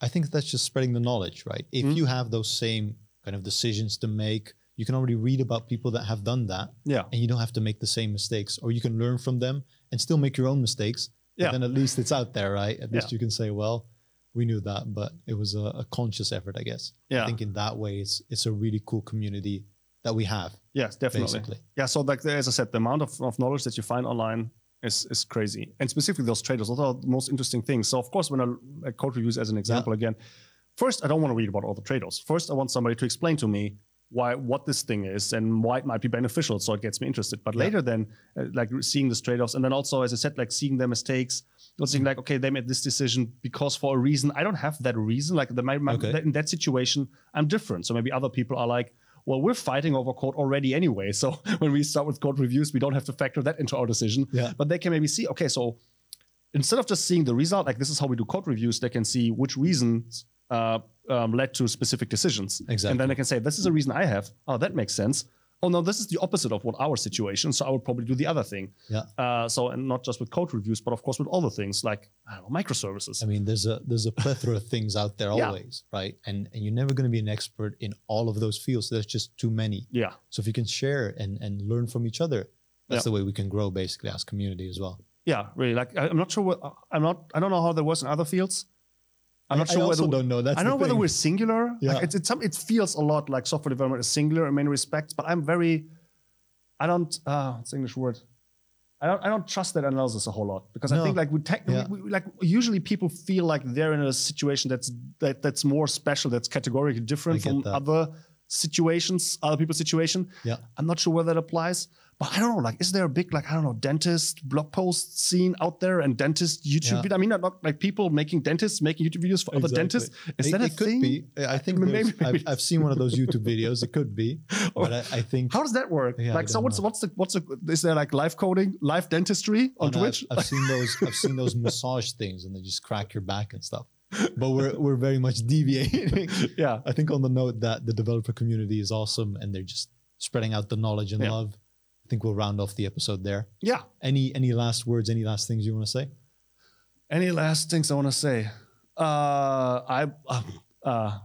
Speaker 1: I think that's just spreading the knowledge, right? If
Speaker 3: Mm.
Speaker 1: you have those same kind of decisions to make, you can already read about people that have done that,
Speaker 3: Yeah,
Speaker 1: and you don't have to make the same mistakes, or you can learn from them and still make your own mistakes. But
Speaker 3: Yeah.
Speaker 1: then at least it's out there, right? At least
Speaker 3: Yeah.
Speaker 1: you can say, well, we knew that, but it was a, a conscious effort, I guess.
Speaker 3: Yeah.
Speaker 1: I think in that way, it's it's a really cool community that we have,
Speaker 3: yes, definitely.
Speaker 1: basically.
Speaker 3: Yeah, so like as I said, the amount of, of knowledge that you find online is is crazy, and specifically those traders. Those are the most interesting things. So of course, when I like code reviews as an example again, first I don't want to read about all the traders. First, I want somebody to explain to me why what this thing is and why it might be beneficial, so it gets me interested. But
Speaker 1: Yeah.
Speaker 3: later, then uh, like seeing these trade-offs, and then also as I said, like seeing their mistakes. Not saying like, okay, they made this decision because for a reason. I don't have that reason. Like the, my, my,
Speaker 1: Okay.
Speaker 3: that- in that situation, I'm different. So maybe other people are like, well, we're fighting over code already anyway. So [laughs] when we start with code reviews, we don't have to factor that into our decision.
Speaker 1: Yeah.
Speaker 3: But they can maybe see, okay, so instead of just seeing the result, like this is how we do code reviews, they can see which reasons uh, um, led to specific decisions. And then I can say, this is a reason I have. Oh, that makes sense. Oh no, this is the opposite of what our situation. So I would probably do the other thing.
Speaker 1: Yeah.
Speaker 3: Uh, so and not just with code reviews, but of course with other things like I don't know, microservices.
Speaker 1: I mean, there's a there's a plethora of things out there
Speaker 3: Yeah.
Speaker 1: always, right? And and you're never going to be an expert in all of those fields. There's just too many.
Speaker 3: yeah.
Speaker 1: So if you can share and and learn from each other, that's
Speaker 3: Yeah.
Speaker 1: the way we can grow basically as community as well.
Speaker 3: Yeah, really. Like I- I'm not sure what I'm not. I don't know how that was in other fields. I'm not
Speaker 1: I
Speaker 3: sure
Speaker 1: also
Speaker 3: whether
Speaker 1: don't know. That's
Speaker 3: I don't know whether we're singular.
Speaker 1: Yeah.
Speaker 3: Like it's, it's some, it feels a lot like software development is singular in many respects, but I'm very. I don't. Uh, the English word? I don't. I don't trust that analysis a whole lot because I think like we, tech,
Speaker 1: Yeah.
Speaker 3: we, we like usually people feel like they're in a situation that's that that's more special, that's categorically different from
Speaker 1: that.
Speaker 3: other situations, other people's situation.
Speaker 1: Yeah.
Speaker 3: I'm not sure whether that applies, but I don't know. Like, is there a big like I don't know dentist blog post scene out there and dentist YouTube?
Speaker 1: Yeah.
Speaker 3: video? I mean, not, not like people making dentists making YouTube videos for other dentists. Is
Speaker 1: it,
Speaker 3: that a
Speaker 1: it could be. I think [laughs]
Speaker 3: Maybe-
Speaker 1: there's-
Speaker 3: maybe-
Speaker 1: I've, I've seen one of those YouTube videos. It could be, [laughs] but I, I think
Speaker 3: How does that work?
Speaker 1: Yeah, I
Speaker 3: like, so what's
Speaker 1: know.
Speaker 3: what's the what's the is there like live coding, live dentistry on
Speaker 1: Oh,
Speaker 3: Twitch?
Speaker 1: I've, I've seen those. I've seen those [laughs] massage things, and they just crack your back and stuff. But we're we're very much deviating. [laughs]
Speaker 3: yeah,
Speaker 1: I think on the note that the developer community is awesome, and they're just spreading out the knowledge and
Speaker 3: Yeah.
Speaker 1: love. I think we'll round off the episode there.
Speaker 3: yeah.
Speaker 1: Any any last words? Any last things you want to say?
Speaker 3: Any last things I want to say? Uh, I uh, uh,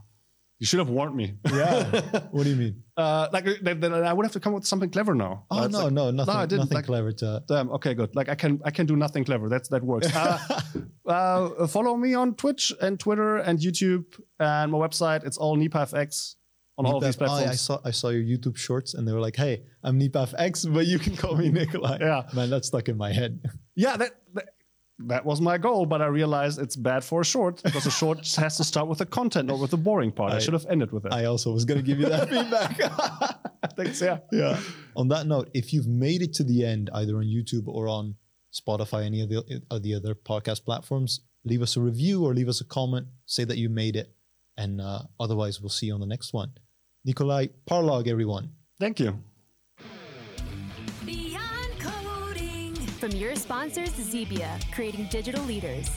Speaker 3: You should have warned me.
Speaker 1: Yeah. [laughs] what do you mean?
Speaker 3: Uh, like that I would have to come up with something clever now.
Speaker 1: Oh
Speaker 3: Uh,
Speaker 1: no,
Speaker 3: like,
Speaker 1: no, nothing,
Speaker 3: I didn't.
Speaker 1: nothing
Speaker 3: Like,
Speaker 1: clever to.
Speaker 3: Damn. Okay, good. Like I can, I can do nothing clever. That's that works. [laughs] Uh, uh, follow me on Twitch and Twitter and YouTube and my website. It's all nipafx on all of these
Speaker 1: oh,
Speaker 3: platforms.
Speaker 1: I saw I saw your YouTube shorts and they were like, "Hey, I'm nipafx, but you can call me [laughs] Nicolai."
Speaker 3: Yeah.
Speaker 1: man, that's stuck in my head.
Speaker 3: yeah, that, that that was my goal, but I realized it's bad for a short because a short [laughs] has to start with the content, not with the boring part. I,
Speaker 1: I-
Speaker 3: should have ended with it.
Speaker 1: I also was gonna give you that [laughs] feedback. [laughs]
Speaker 3: Thanks. Yeah.
Speaker 1: yeah. On that note, if you've made it to the end, either on YouTube or on Spotify, any of the of the other podcast platforms, leave us a review or leave us a comment. Say that you made it, and uh, otherwise, we'll see you on the next one. Nicolai Parlog, everyone.
Speaker 3: Thank you.
Speaker 2: From your sponsors, Xebia, creating digital leaders.